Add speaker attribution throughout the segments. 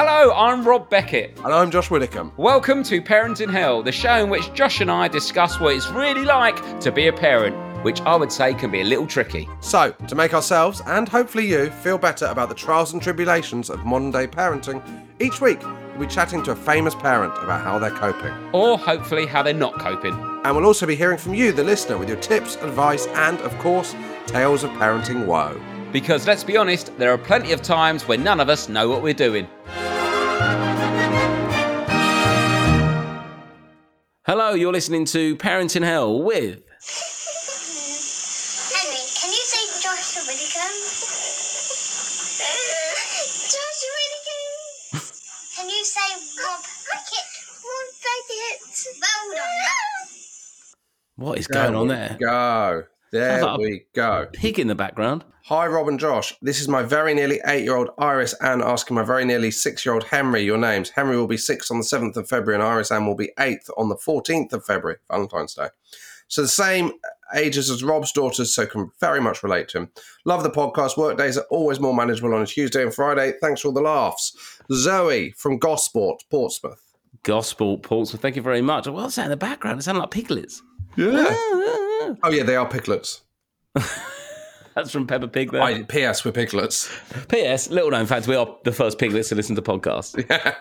Speaker 1: Hello, I'm Rob Beckett.
Speaker 2: And I'm Josh Widdicombe.
Speaker 1: Welcome to Parenting Hell, the show in which Josh and I discuss what it's really like to be a parent, which I would say can be a little tricky.
Speaker 2: So, to make ourselves and hopefully you feel better about the trials and tribulations of modern day parenting, each week we'll be chatting to a famous parent about how they're coping.
Speaker 1: Or hopefully how they're not coping.
Speaker 2: And we'll also be hearing from you, the listener, with your tips, advice, and of course, tales of parenting woe.
Speaker 1: Because let's be honest, there are plenty of times when none of us know what we're doing. Hello, you're listening to Parenting Hell with.
Speaker 3: Henry, can you say Joshua Whittaker? Joshua Whittaker. Can you say Rob Beckett? Rob Beckett. Well done.
Speaker 1: What is going on there?
Speaker 2: Go. There
Speaker 1: like
Speaker 2: we go.
Speaker 1: Pig in the background.
Speaker 2: Hi, Rob and Josh. This is my very nearly eight year old Iris Ann asking my very nearly six year old Henry your names. Henry will be six on the 7th of February, and Iris Ann will be eighth on the 14th of February, Valentine's Day. So the same ages as Rob's daughters, so can very much relate to him. Love the podcast. Work days are always more manageable on a Tuesday and Friday. Thanks for all the laughs. Zoe from Gosport, Portsmouth.
Speaker 1: Gospel Portsmouth. Thank you very much. What's that in the background? It sounds like piglets.
Speaker 2: Yeah. Oh, yeah, they are piglets.
Speaker 1: That's from Peppa Pig there.
Speaker 2: I, P.S. We're piglets.
Speaker 1: P.S. Little known fact: we are the first piglets to listen to podcasts.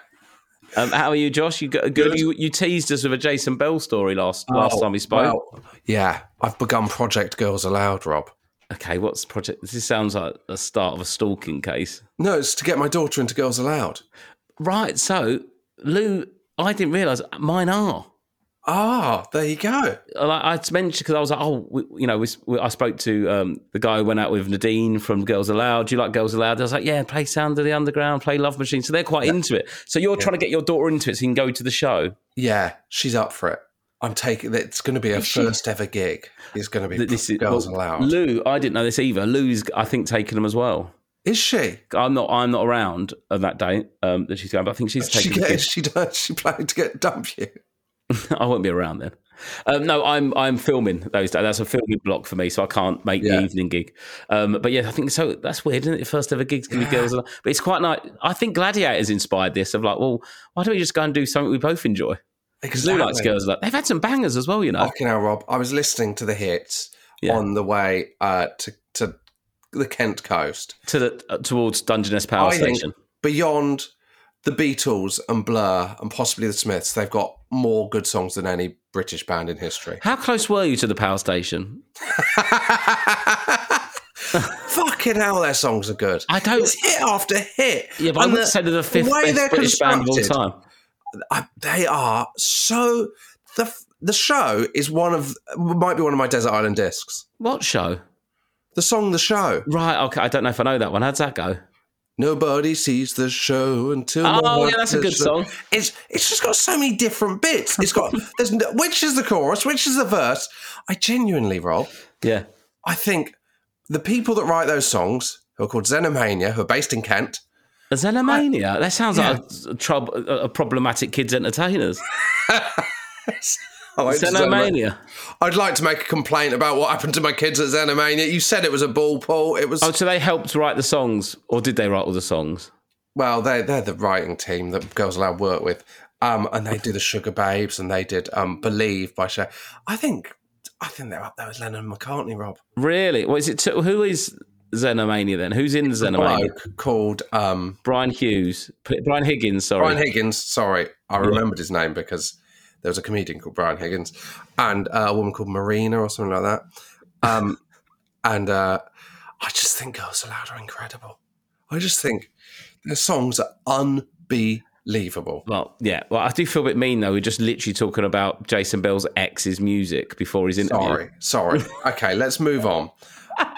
Speaker 1: Um, how are you, Josh? You go- good?
Speaker 2: Good.
Speaker 1: You, you teased us with a Jason Bell story last last
Speaker 2: Oh,
Speaker 1: time we spoke.
Speaker 2: well, yeah, I've begun Project Girls Aloud, Rob.
Speaker 1: Okay, what's project? This sounds like the start of a stalking case,
Speaker 2: No, it's to get my daughter into Girls Aloud.
Speaker 1: right? So, Lou, I didn't realise mine are.
Speaker 2: Ah, there you go.
Speaker 1: Like I mentioned because I was like, oh, we, you know, we, we, I spoke to um, the guy who went out with Nadine from Girls Aloud. Do you like Girls Aloud? I was like, yeah, play Sound of the Underground, play Love Machine. So they're quite into it. So you're trying to get your daughter into it so you can go to the show.
Speaker 2: Yeah, she's up for it. I'm taking it's going to be
Speaker 1: she?
Speaker 2: first ever gig. It's going to be
Speaker 1: This is
Speaker 2: Girls
Speaker 1: well,
Speaker 2: Aloud.
Speaker 1: Lou, I didn't know this either. Lou's, I think, taking them as well.
Speaker 2: Is she?
Speaker 1: I'm not. I'm not around on that day um, that she's going, but I think she's
Speaker 2: She
Speaker 1: taking. the
Speaker 2: gets, she does. She planning to get dump you.
Speaker 1: I won't be around then. Um, no, I'm I'm filming those days. That's a filming block for me, so I can't make
Speaker 2: Yeah.
Speaker 1: the evening gig. Um, but yeah, I think so. That's weird, isn't it? The first ever gig's gonna be girls, but it's quite nice. I think Gladiators inspired this. Of like, well, why don't we just go and do something we both enjoy? Because Lou likes girls. Like they've had some bangers as well, you know.
Speaker 2: Fucking hell, Rob. I was listening to the hits
Speaker 1: Yeah.
Speaker 2: on the way uh, to to the Kent coast.
Speaker 1: To the uh, towards Dungeness Power
Speaker 2: I
Speaker 1: Station.
Speaker 2: beyond the Beatles and Blur and possibly the Smiths, they've got more good songs than any British band in history.
Speaker 1: How close were you to the power station?
Speaker 2: Fucking hell, their songs are good.
Speaker 1: I don't-
Speaker 2: It's hit after hit.
Speaker 1: Yeah, but I
Speaker 2: And
Speaker 1: wouldn't
Speaker 2: the-
Speaker 1: say they're the fifth
Speaker 2: way
Speaker 1: best
Speaker 2: they're
Speaker 1: British band of all time.
Speaker 2: I, they are so. the The show is one of might be one of my desert island discs.
Speaker 1: What show?
Speaker 2: The song, the show.
Speaker 1: Right. Okay. I don't know if I know that one. How'd that go?
Speaker 2: Nobody sees the show until.
Speaker 1: Oh, yeah, that's a good
Speaker 2: is-
Speaker 1: song.
Speaker 2: It's it's just got so many different bits. It's got there's no- which is the chorus, which is the verse. I genuinely, Rob,
Speaker 1: Yeah.
Speaker 2: I think the people that write those songs, who are called Xenomania, who are based in Kent,
Speaker 1: Xenomania. That sounds like a, a, a problematic kids entertainers.
Speaker 2: Oh, it's
Speaker 1: Xenomania.
Speaker 2: I'd like to make a complaint about what happened to my kids at Xenomania. You said it was a ball, pool. It was
Speaker 1: Oh, so they helped write the songs, or did they write all the songs?
Speaker 2: well, they're they're the writing team that Girls Aloud work with, um, and they do the Sugababes and they did um, Believe by Cher. I think I think they're up there with Lennon and McCartney. Rob,
Speaker 1: Really? What is it? To, who is Xenomania then? Who's in
Speaker 2: a
Speaker 1: Xenomania?
Speaker 2: called um,
Speaker 1: Brian Hughes, Brian Higgins. Sorry.
Speaker 2: Brian Higgins. Sorry, I remembered his name because there was a comedian called Brian Higgins and uh, a woman called Marina or something like that. Um, and uh, I just think Girls Aloud are incredible. I just think their songs are unbelievable.
Speaker 1: Well, yeah. Well, I do feel a bit mean though. We're just literally talking about Jason Bell's ex's music before his interview.
Speaker 2: Sorry, sorry. Okay, let's move on.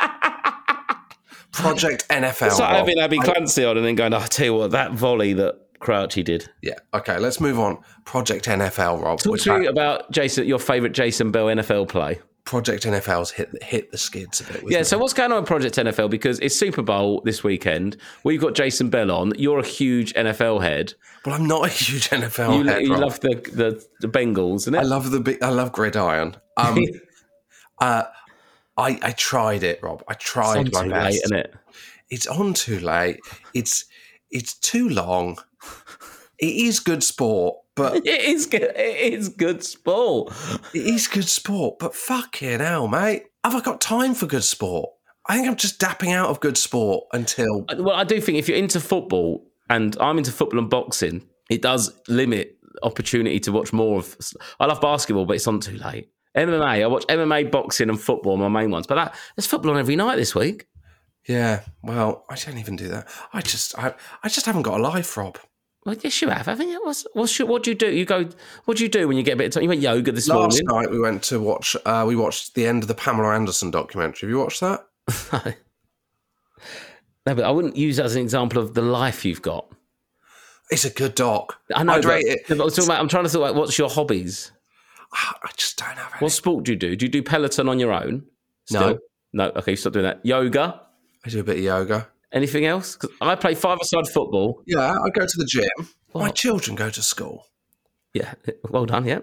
Speaker 2: Project NFL.
Speaker 1: It's like having
Speaker 2: Abbey
Speaker 1: Clancy on and then going, oh, I tell you what, that volley that Crouchy did.
Speaker 2: yeah. Okay, let's move on. Project NFL, Rob.
Speaker 1: Talk to me about Jason, your favourite Jason Bell NFL play.
Speaker 2: Project NFL's hit hit the skids a bit.
Speaker 1: Yeah,
Speaker 2: wasn't
Speaker 1: so what's going on with Project NFL? Because it's Super Bowl this weekend. We've got Jason Bell on. You're a huge NFL head.
Speaker 2: well, I'm not a huge NFL
Speaker 1: you
Speaker 2: head.
Speaker 1: you
Speaker 2: Rob.
Speaker 1: love the, the, the Bengals, isn't it?
Speaker 2: I love the big. I love gridiron. Um, uh, I I tried it, Rob. I tried
Speaker 1: It's
Speaker 2: my
Speaker 1: too
Speaker 2: best.
Speaker 1: late, isn't it?
Speaker 2: it's on too late. It's it's too long. It is good sport, but
Speaker 1: It is good. It is good sport.
Speaker 2: it is good sport. But fucking hell, mate, have I got time for good sport? I think I'm just dapping out of good sport until
Speaker 1: Well, I do think if you're into football, and I'm into football and boxing, it does limit opportunity to watch more of. I love basketball, but it's on too late. MMA, I watch MMA, boxing, and football, my main ones. But that, there's football on every night this week.
Speaker 2: yeah. Well, I don't even do that. I just I I just haven't got a life, Rob.
Speaker 1: Well, yes, you have, haven't you? What's, what's your, what do you do? You go. What do you do when you get a bit of time? You went yoga this
Speaker 2: Last
Speaker 1: morning.
Speaker 2: Last night we went to watch. Uh, we watched the end of the Pamela Anderson documentary. Have you watched that?
Speaker 1: No, but I wouldn't use that as an example of the life you've got.
Speaker 2: It's a good doc.
Speaker 1: I know.
Speaker 2: I'd rate it.
Speaker 1: but I was talking about, I'm trying to think about what's your hobbies.
Speaker 2: I just don't have any.
Speaker 1: What sport do you do? Do you do Peloton on your own?
Speaker 2: No.
Speaker 1: No. Okay, stop doing that. Yoga.
Speaker 2: I do a bit of yoga.
Speaker 1: Anything else? 'Cause I play five-a-side football.
Speaker 2: Yeah, I go to the gym. My children go to school.
Speaker 1: Yeah, well done. Yeah,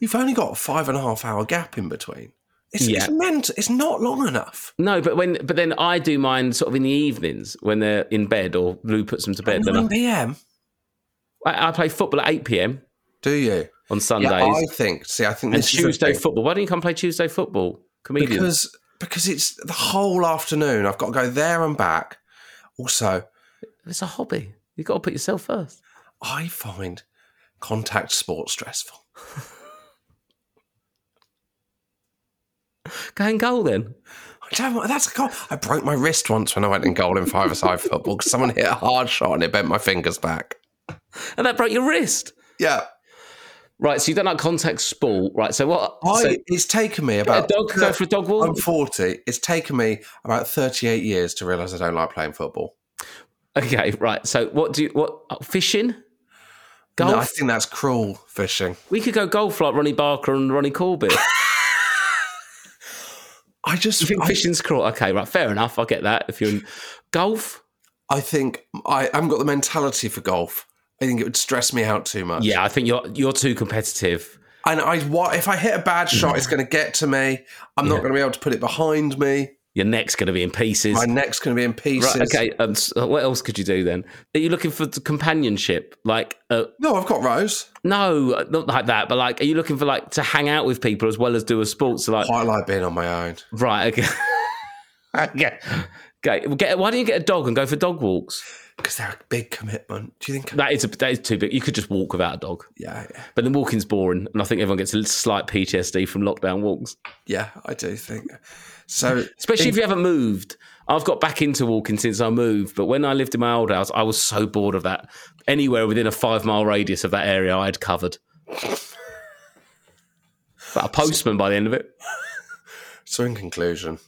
Speaker 2: You've only got a five and a half hour gap in between. It's,
Speaker 1: Yeah.
Speaker 2: it's meant. It's not long enough.
Speaker 1: no, but when but then I do mine sort of in the evenings when they're in bed or Lou puts them to bed. Then
Speaker 2: Nine p.m.
Speaker 1: I, I play football at eight pm
Speaker 2: Do you?
Speaker 1: on Sundays
Speaker 2: Yeah, I think. See, I think
Speaker 1: and
Speaker 2: this is the
Speaker 1: Tuesday football. Why don't you come play Tuesday football, comedians?
Speaker 2: because because it's the whole afternoon. I've got to go there and back. Also,
Speaker 1: it's a hobby. You've got to put yourself first.
Speaker 2: I find contact sport stressful.
Speaker 1: Go and goal then.
Speaker 2: I don't, that's a goal. I broke my wrist once when I went in goal in five-a-side football because someone hit a hard shot and it bent my fingers back.
Speaker 1: And that broke your wrist.
Speaker 2: Yeah,
Speaker 1: Right, so you don't like contact sport, right? So what?
Speaker 2: I,
Speaker 1: so
Speaker 2: it's taken me
Speaker 1: a
Speaker 2: about
Speaker 1: dog go for a dog walk.
Speaker 2: I'm 40. It's taken me about 38 years to realise I don't like playing football.
Speaker 1: Okay, right. So what do you what uh, fishing? Golf?
Speaker 2: No, I think that's cruel fishing.
Speaker 1: we could go golf like Ronnie Barker and Ronnie Corbett.
Speaker 2: I just
Speaker 1: you think
Speaker 2: I,
Speaker 1: fishing's cruel? Okay, right, fair enough. I get that. If you're in golf,
Speaker 2: I think I haven't got the mentality for golf. I think it would stress me out too much.
Speaker 1: yeah, I think you're you're too competitive.
Speaker 2: And I what if I hit a bad shot, it's going to get to me. I'm not going to be able to put it behind me.
Speaker 1: Your neck's going to be in pieces.
Speaker 2: My neck's going to be in pieces.
Speaker 1: Right, okay. Um, so what else could you do then? Are you looking for the companionship? Like, uh,
Speaker 2: No, I've got Rose.
Speaker 1: no, not like that. But like, are you looking for like to hang out with people as well as do a sport? So like,
Speaker 2: Quite like being on my own.
Speaker 1: right, okay, okay, okay. Well, get, why don't you get a dog and go for dog walks?
Speaker 2: Because they're a big commitment. Do you think?
Speaker 1: That is a, that is too big. You could just walk without a dog.
Speaker 2: Yeah, yeah,
Speaker 1: But then walking's boring, and I think everyone gets a slight PTSD from lockdown walks,
Speaker 2: yeah. I do think so.
Speaker 1: especially if you haven't moved. I've got back into walking since I moved, but when I lived in my old house, I was so bored of that. Anywhere within a five mile radius of that area, I had covered. But a postman by the end of it.
Speaker 2: So, in conclusion,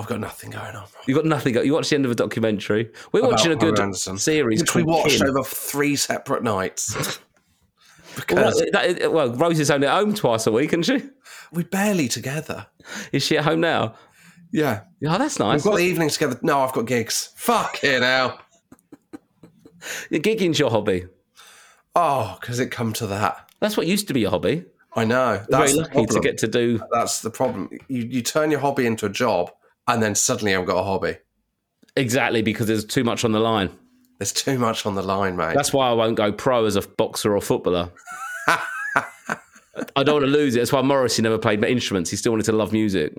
Speaker 2: I've got nothing going on.
Speaker 1: You've got nothing. You watched the end of a documentary. We're
Speaker 2: About
Speaker 1: watching a good
Speaker 2: Anderson,
Speaker 1: series
Speaker 2: which we watched
Speaker 1: Kin.
Speaker 2: over three separate nights.
Speaker 1: Well,
Speaker 2: because
Speaker 1: that- well, Rose is only at home twice a week, isn't she?
Speaker 2: we're barely together.
Speaker 1: Is she at home now?
Speaker 2: Yeah,
Speaker 1: Oh, that's nice.
Speaker 2: we've got the evenings together. No, I've got gigs. Fuck it now.
Speaker 1: Gigging's your hobby.
Speaker 2: Oh, because it come to that.
Speaker 1: That's what used to be your hobby.
Speaker 2: I know.
Speaker 1: You're
Speaker 2: That's
Speaker 1: very
Speaker 2: the
Speaker 1: lucky to get to do.
Speaker 2: That's the problem. You you turn your hobby into a job, and then suddenly I've got a hobby.
Speaker 1: Exactly, because there's too much on the line.
Speaker 2: There's too much on the line, mate.
Speaker 1: That's why I won't go pro as a boxer or footballer. I don't want to lose it. That's why Morrissey never played instruments. He still wanted to love music.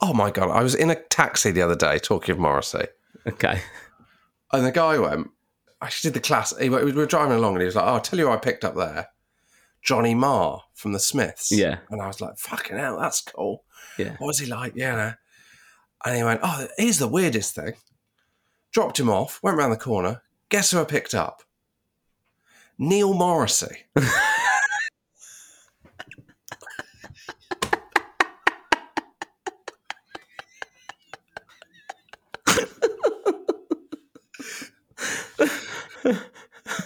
Speaker 2: oh my god! I was in a taxi the other day talking of Morrissey,
Speaker 1: Okay.
Speaker 2: and the guy went. I did the class. He, we were driving along, and he was like, "Oh, I'll tell you, who I picked up there, Johnny Marr from the Smiths."
Speaker 1: Yeah.
Speaker 2: and I was like, "Fucking hell, that's cool."
Speaker 1: Yeah.
Speaker 2: What was he like? Yeah. And he went, Oh, here's the weirdest thing. Dropped him off, went round the corner. Guess who I picked up? Neil Morrissey.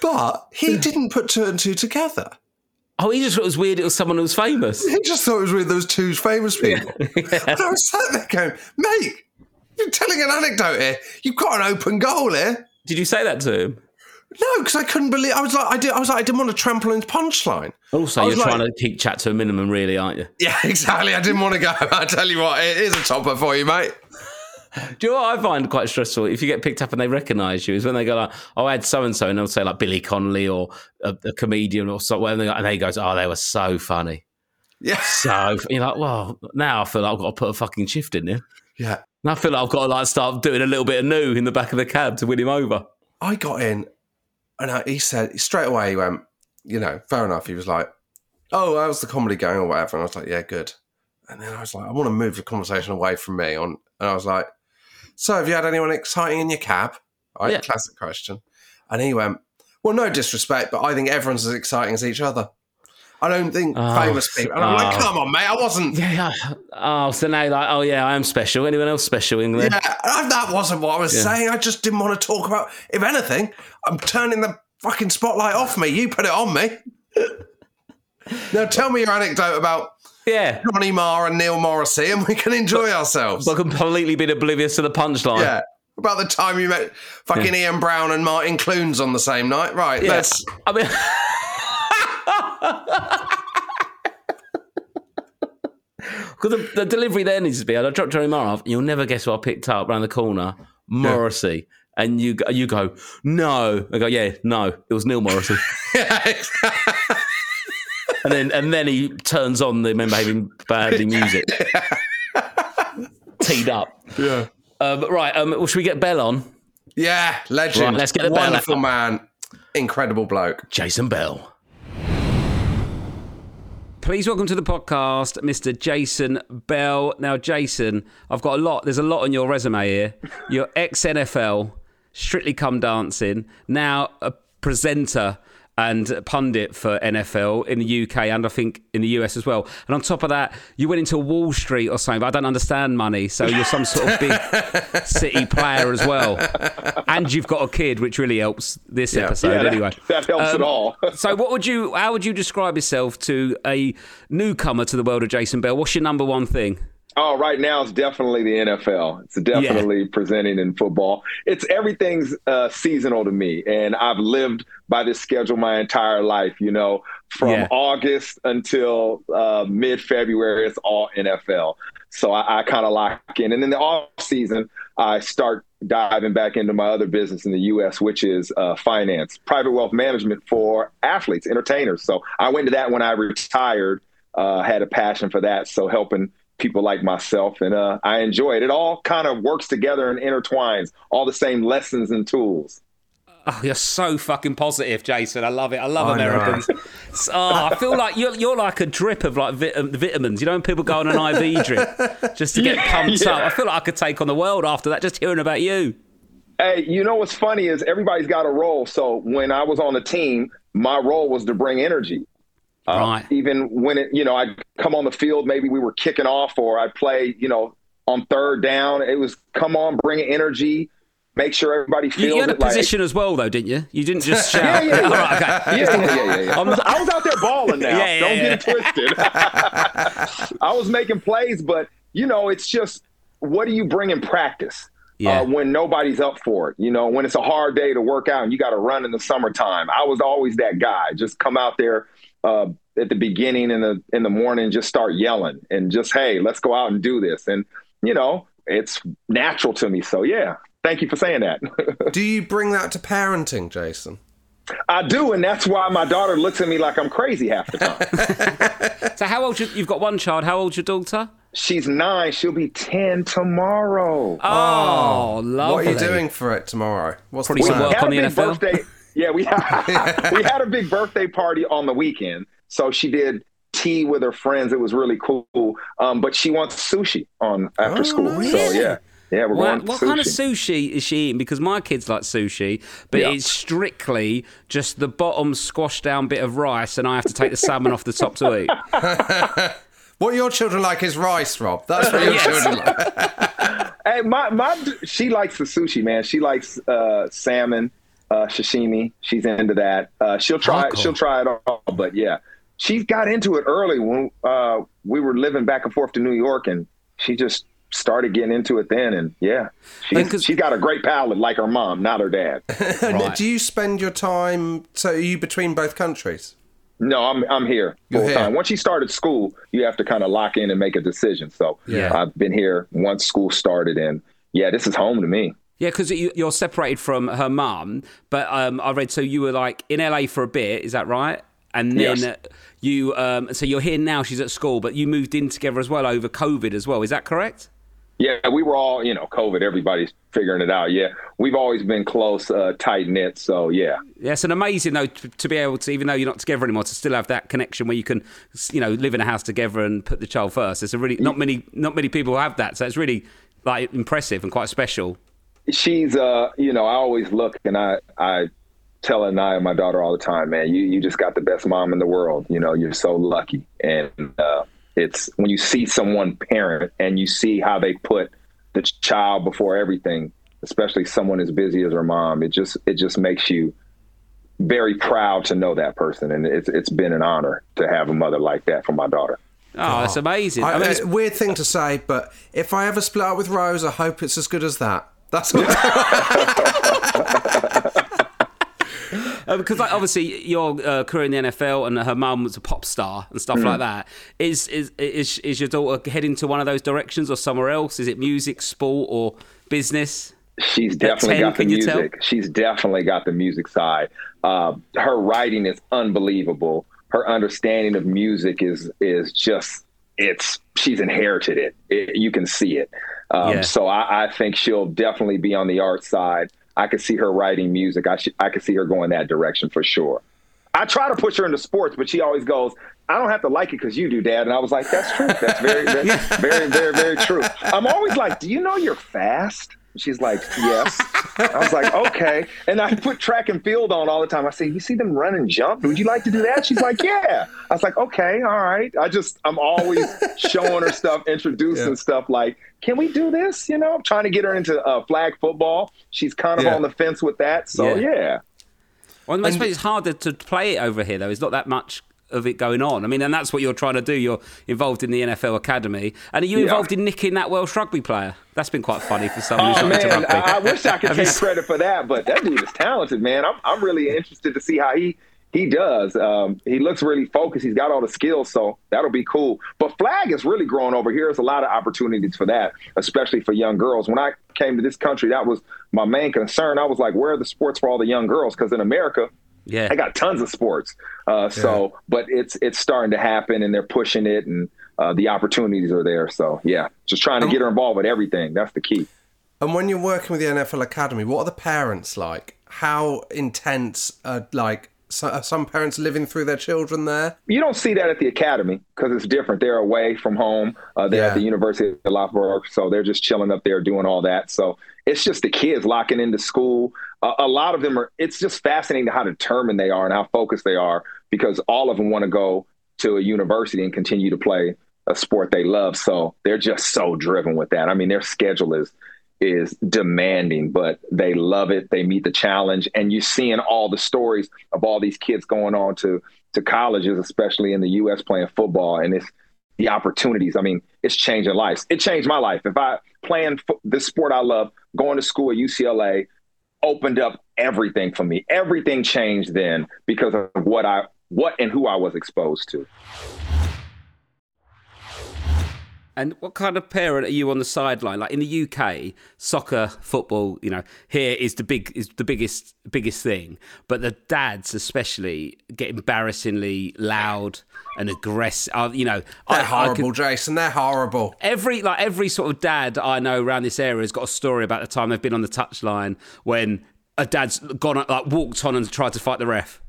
Speaker 2: but he didn't put two and two together.
Speaker 1: Oh, he just thought it was weird it was someone who was famous.
Speaker 2: He just thought it was weird there was two famous people. Yeah. yeah. And I was sat there going, telling an anecdote here. You've got an open goal here.
Speaker 1: Did you say that to him?
Speaker 2: No, because I couldn't believe. I was like, I did. I was like, I didn't want to trample into punchline.
Speaker 1: Also, you're
Speaker 2: like-
Speaker 1: trying to keep chat to a minimum, really, aren't you?
Speaker 2: Yeah, exactly. I didn't want to go. I tell you what, it is a topper for you, mate.
Speaker 1: Do you know what I find quite stressful? If you get picked up and they recognise you, is when they go like, "Oh, I had so and so," and they'll say like Billy Connolly or a, a comedian or something, and they go- and they goes, "Oh, they were so funny."
Speaker 2: Yeah,
Speaker 1: So you're like, well, now I feel like I've got to put a fucking shift in there.
Speaker 2: yeah.
Speaker 1: I feel like I've got to like start doing a little bit of new in the back of the cab to win him over.
Speaker 2: I got in, and I, he said straight away. He went, you know, fair enough. He was like, "Oh, how's the comedy going or whatever?" And I was like, "Yeah, good." And then I was like, "I want to move the conversation away from me." On, and I was like, "So, have you had anyone exciting in your cab?" Right,
Speaker 1: Yeah.
Speaker 2: classic question. And he went, "Well, no disrespect, but I think everyone's as exciting as each other. I don't think
Speaker 1: Oh,
Speaker 2: famous people." And I'm like,
Speaker 1: oh.
Speaker 2: "Come on, mate, I wasn't."
Speaker 1: Yeah, yeah. Oh, so now like, oh yeah, I am special. Anyone else special in there?
Speaker 2: Yeah, that wasn't what I was
Speaker 1: Yeah.
Speaker 2: saying. I just didn't want to talk about. If anything, I'm turning the fucking spotlight off me. You put it on me. now tell me your anecdote about
Speaker 1: Yeah.
Speaker 2: Johnny Marr and Neil Morrissey, and we can enjoy ourselves.
Speaker 1: But completely been oblivious to the punchline.
Speaker 2: yeah. About the time you met fucking Ian Brown and Martin Clunes on the same night, right?
Speaker 1: Yeah.
Speaker 2: Let's.
Speaker 1: I mean, because the, the delivery there needs to be. I dropped Johnny Marr off. You'll never guess who I picked up around the corner. Morrissey. And you go- you go no. I go yeah no. It was Neil Morrissey. and then and then he turns on the remember having badly music. Teed up.
Speaker 2: yeah.
Speaker 1: Uh, right, um, well, should we get Bell on?
Speaker 2: Yeah, legend.
Speaker 1: Right, let's get bell
Speaker 2: Wonderful man. Incredible bloke.
Speaker 1: Jason Bell. Please welcome to the podcast, Mr. Jason Bell. Now, Jason, I've got a lot. There's a lot on your resume here. You're ex NFL, Strictly Come Dancing, now a presenter and pundit for NFL in the UK and I think in the US as well. And on top of that, you went into Wall Street or something. But I don't understand money, so you're some sort of big city player as well. And you've got a kid, which really helps this
Speaker 2: Yeah.
Speaker 1: episode
Speaker 4: Yeah,
Speaker 1: anyway.
Speaker 4: that helps at um, all.
Speaker 1: so, what would you? How would you describe yourself to a newcomer to the world of Jason Bell? What's your number one thing?
Speaker 4: Oh, right now it's definitely the NFL. It's definitely presenting in football. It's everything's uh, seasonal to me, and I've lived by this schedule my entire life. You know, from
Speaker 1: Yeah.
Speaker 4: August until uh, mid February, it's all NFL. So I, I kind of lock in, and in the off season, I start diving back into my other business in the U.S., which is uh, finance, private wealth management for athletes, entertainers. So I went to that when I retired. Uh, had a passion for that, so helping people like myself, and uh, I enjoy it. It all kind of works together and intertwines, all the same lessons and tools.
Speaker 1: Oh, you're so fucking positive, Jason. I love it. I love
Speaker 2: I.
Speaker 1: Americans. Oh, I feel like you're you're like a drip of like vit- um, vitamins. You know, when people go on an IV drip just to get
Speaker 4: Yeah,
Speaker 1: pumped
Speaker 4: yeah.
Speaker 1: up. I feel like I could take on the world after that. Just hearing about you.
Speaker 4: Hey, you know what's funny is everybody's got a role. So when I was on the team, my role was to bring energy. Uh,
Speaker 1: Right.
Speaker 4: Even when it, you know, I'd come on the field, maybe we were kicking off, or I'd play, you know, on third down. It was come on, bring energy, make sure everybody feels
Speaker 1: you had a
Speaker 4: it. like-
Speaker 1: position as well, though, didn't you? You didn't just
Speaker 4: yeah,
Speaker 1: shout.
Speaker 4: yeah, yeah.
Speaker 1: All right, okay.
Speaker 4: Yeah, yeah, yeah, yeah.
Speaker 1: I'm-
Speaker 4: I was out there balling now.
Speaker 1: Yeah, yeah,
Speaker 4: Don't
Speaker 1: yeah.
Speaker 4: get it twisted. I was making plays, but you know, it's just what do you bring in practice?
Speaker 1: Yeah.
Speaker 4: Uh, when nobody's up for it, you know, when it's a hard day to work out and you got to run in the summertime. I was always that guy. Just come out there uh, at the beginning in the in the morning, just start yelling and just hey, let's go out and do this. And you know, it's natural to me. So yeah, thank you for saying that.
Speaker 2: Do you bring that to parenting, Jason?
Speaker 4: I do, and that's why my daughter looks at me like I'm crazy half the time.
Speaker 1: So, how old? You, you've got one child. How old's your daughter?
Speaker 4: She's nine. She'll be 10 tomorrow.
Speaker 1: Oh, lovely.
Speaker 2: What are you doing for it tomorrow? What's
Speaker 1: Probably
Speaker 2: the
Speaker 1: some
Speaker 2: plan?
Speaker 1: work on the
Speaker 4: big
Speaker 1: NFL?
Speaker 4: birthday. Yeah, we had, we had a big birthday party on the weekend. So she did tea with her friends. It was really cool. Um, but she wants sushi on after
Speaker 2: Oh,
Speaker 4: school.
Speaker 2: nice.
Speaker 4: So yeah. Yeah, we're
Speaker 1: What,
Speaker 4: going
Speaker 1: what
Speaker 4: sushi.
Speaker 1: kind of sushi is she eating? Because my kids like sushi, but
Speaker 4: Yeah.
Speaker 1: it's strictly just the bottom squashed down bit of rice, and I have to take the salmon off the top to eat.
Speaker 2: What your children like is rice, Rob. That's what your
Speaker 1: Yes.
Speaker 2: children like.
Speaker 4: Hey, my my she likes the sushi, man. She likes uh, salmon. Uh, sashimi. She's into that. Uh, she'll try.
Speaker 1: Hardcore.
Speaker 4: She'll try it all. But yeah, she got into it early when uh, we were living back and forth to New York, and she just started getting into it then. And yeah,
Speaker 1: And
Speaker 4: she's,
Speaker 1: 'cause-
Speaker 4: she's got a great palate, like her mom, not her dad.
Speaker 1: Right.
Speaker 2: Do you spend your time? So are you between both countries?
Speaker 4: No, I'm I'm here full
Speaker 2: here.
Speaker 4: time. Once you started school, you have to kind of lock in and make a decision. So
Speaker 1: Yeah.
Speaker 4: I've been here once school started, and yeah, this is home to me.
Speaker 5: Yeah, because you're separated from her mum, but um, I read so you were like in LA for a bit. Is that right? And then
Speaker 4: Yes.
Speaker 5: you, um, so you're here now. She's at school, but you moved in together as well over COVID as well. Is that correct?
Speaker 4: Yeah, we were all, you know, COVID. Everybody's figuring it out. Yeah, we've always been close, uh, tight knit. So yeah,
Speaker 5: Yeah, it's an amazing though to, to be able to, even though you're not together anymore, to still have that connection where you can, you know, live in a house together and put the child first. It's a really not many not many people have that, so it's really like impressive and quite special.
Speaker 4: She's, uh, you know, I always look and I, I tell Anaya, my daughter, all the time, man, you, you just got the best mom in the world. You know, you're so lucky. And uh, it's when you see someone parent and you see how they put the child before everything, especially someone as busy as her mom, it just, it just makes you very proud to know that person. And it's, it's been an honor to have a mother like that for my daughter.
Speaker 5: Oh, that's amazing.
Speaker 2: I,
Speaker 5: I mean,
Speaker 2: it's
Speaker 5: it's,
Speaker 2: a weird thing to say, but if I ever split up with Rose, I hope it's as good as that. That's what
Speaker 5: because like obviously your uh, career in the NFL and her mum was a pop star and stuff
Speaker 4: Mm.
Speaker 5: like that. Is, is is is your daughter heading to one of those directions or somewhere else? Is it music, sport, or business?
Speaker 4: She's definitely
Speaker 5: 10,
Speaker 4: got the
Speaker 5: can tell?
Speaker 4: music. She's definitely got the music side. Uh, her writing is unbelievable. Her understanding of music is is just it's she's inherited it. It- you can see it. Um,
Speaker 5: Yeah.
Speaker 4: So I, I think she'll definitely be on the art side. I could see her writing music. I should, I could see her going that direction for sure. I try to push her into sports, but she always goes, "I don't have to like it because you do, Dad." And I was like, "That's true. That's very, that's very, very, very true." I'm always like, "Do you know you're fast?" She's like, "Yes." I was like, "Okay." And I put track and field on all the time. I say, "You see them run and jump? Would you like to do that?" She's like, "Yeah." I was like, "Okay, all right." I just, I'm always showing her stuff, introducing
Speaker 2: Yeah.
Speaker 4: stuff like, "Can we do this?" You know, I'm trying to get her into uh, flag football. She's kind of
Speaker 2: Yeah.
Speaker 4: on the fence with that. So
Speaker 5: Yeah.
Speaker 4: yeah.
Speaker 5: Well, I suppose it's harder to play it over here, though. It's not that much of it going on. I mean, and that's what you're trying to do. You're involved in the NFL academy, and are you
Speaker 4: Yeah.
Speaker 5: involved in nicking that Welsh rugby player? That's been quite funny for someone who's
Speaker 4: Oh
Speaker 5: not into
Speaker 4: man,
Speaker 5: rugby.
Speaker 4: I, I wish I could take credit for that, but that dude is talented, man. I'm I'm really interested to see how he he does. Um, he looks really focused. He's got all the skills, so that'll be cool. But flag is really growing over here. There's a lot of opportunities for that, especially for young girls. When I came to this country, that was my main concern. I was like, where are the sports for all the young girls? Because in America,
Speaker 5: yeah,
Speaker 4: I got tons of sports. Uh, so, but it's it's starting to happen, and they're pushing it, and uh, the opportunities are there. So, yeah, just trying to get her involved with everything. That's the key.
Speaker 2: And when you're working with the NFL Academy, what are the parents like? How intense are like so, are some parents living through their children there?
Speaker 4: You don't see that at the academy because it's different. They're away from home. Uh, they're
Speaker 2: Yeah.
Speaker 4: at the University of Loughborough, so they're just chilling up there doing all that. So it's just the kids locking into school. Uh, a lot of them are. It's just fascinating how determined they are and how focused they are because all of them want to go to a university and continue to play a sport they love. So they're just so driven with that. I mean, their schedule is is demanding, but they love it. They meet the challenge, and you're seeing all the stories of all these kids going on to to colleges, especially in the U.S. playing football, and it's the opportunities. I mean, it's changing lives. It changed my life. If I playing fo- this sport I love, going to school at UCLA opened up everything for me. Everything changed then because of what I what and who I was exposed to.
Speaker 5: And what kind of parent are you on the sideline? Like in the UK, soccer, football, you know, here is the big is the biggest biggest thing. But the dads, especially, get embarrassingly loud and aggressive. Uh, you know, I-
Speaker 2: They're
Speaker 5: I
Speaker 2: horrible,
Speaker 5: could-
Speaker 2: Jason. They're horrible.
Speaker 5: every like every sort of dad I know around this area has got a story about the time they've been on the touchline when a dad's gone like walked on and tried to fight the ref.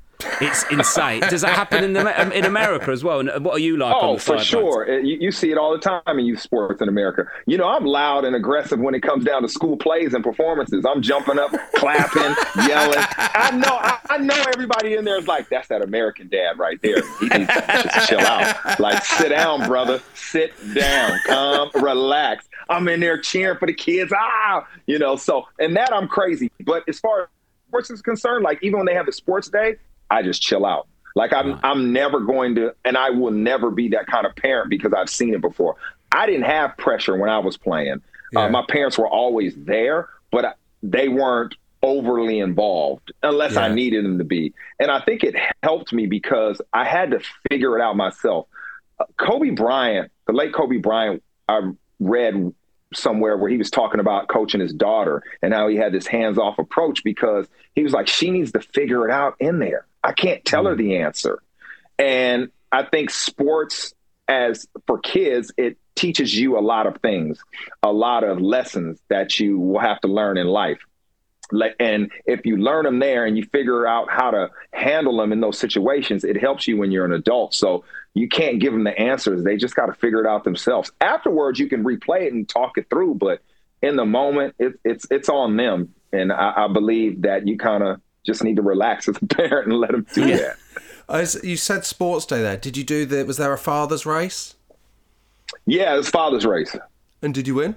Speaker 5: It's insane. Does that happen in the, in America as well? And what are you like? on
Speaker 4: Oh, for sure. Uh, You, you see it all the time in youth sports in America. You know, I'm loud and aggressive when it comes down to school plays and performances. I'm jumping up, clapping, yelling. I know, I, I know everybody in there is like, that's that American dad right there. He needs to just chill out. Like, sit down, brother. Sit down. Calm, relax. I'm in there cheering for the kids. Ah, you know, so, and that I'm crazy. But as far as sports is concerned, like even when they have the sports day, I just chill out. Like I'm, I'm never going to, and I will never be that kind of parent because I've seen it before. I didn't have pressure when I was playing.
Speaker 2: Yeah.
Speaker 4: Uh, my parents were always there, but I- they weren't overly involved unless I needed them to be. And I think it helped me because I had to figure it out myself. Uh, Kobe Bryant, the late Kobe Bryant, I read somewhere where he was talking about coaching his daughter and how he had this hands off approach because he was like, she needs to figure it out in there. I can't tell her mm. the answer. And I think sports, as for kids, it teaches you a lot of things, a lot of lessons that you will have to learn in life. And if you learn them there and you figure out how to handle them in those situations, it helps you when you're an adult. So you can't give them the answers. They just got to figure it out themselves. Afterwards, you can replay it and talk it through, but in the moment, it, it's it's on them. And I, I believe that you kind of just need to relax as a parent and let them do that.
Speaker 2: Oh, as you said sports day there. Did you do the? Was there a father's race?
Speaker 4: Yeah, it's father's race.
Speaker 2: And did you win?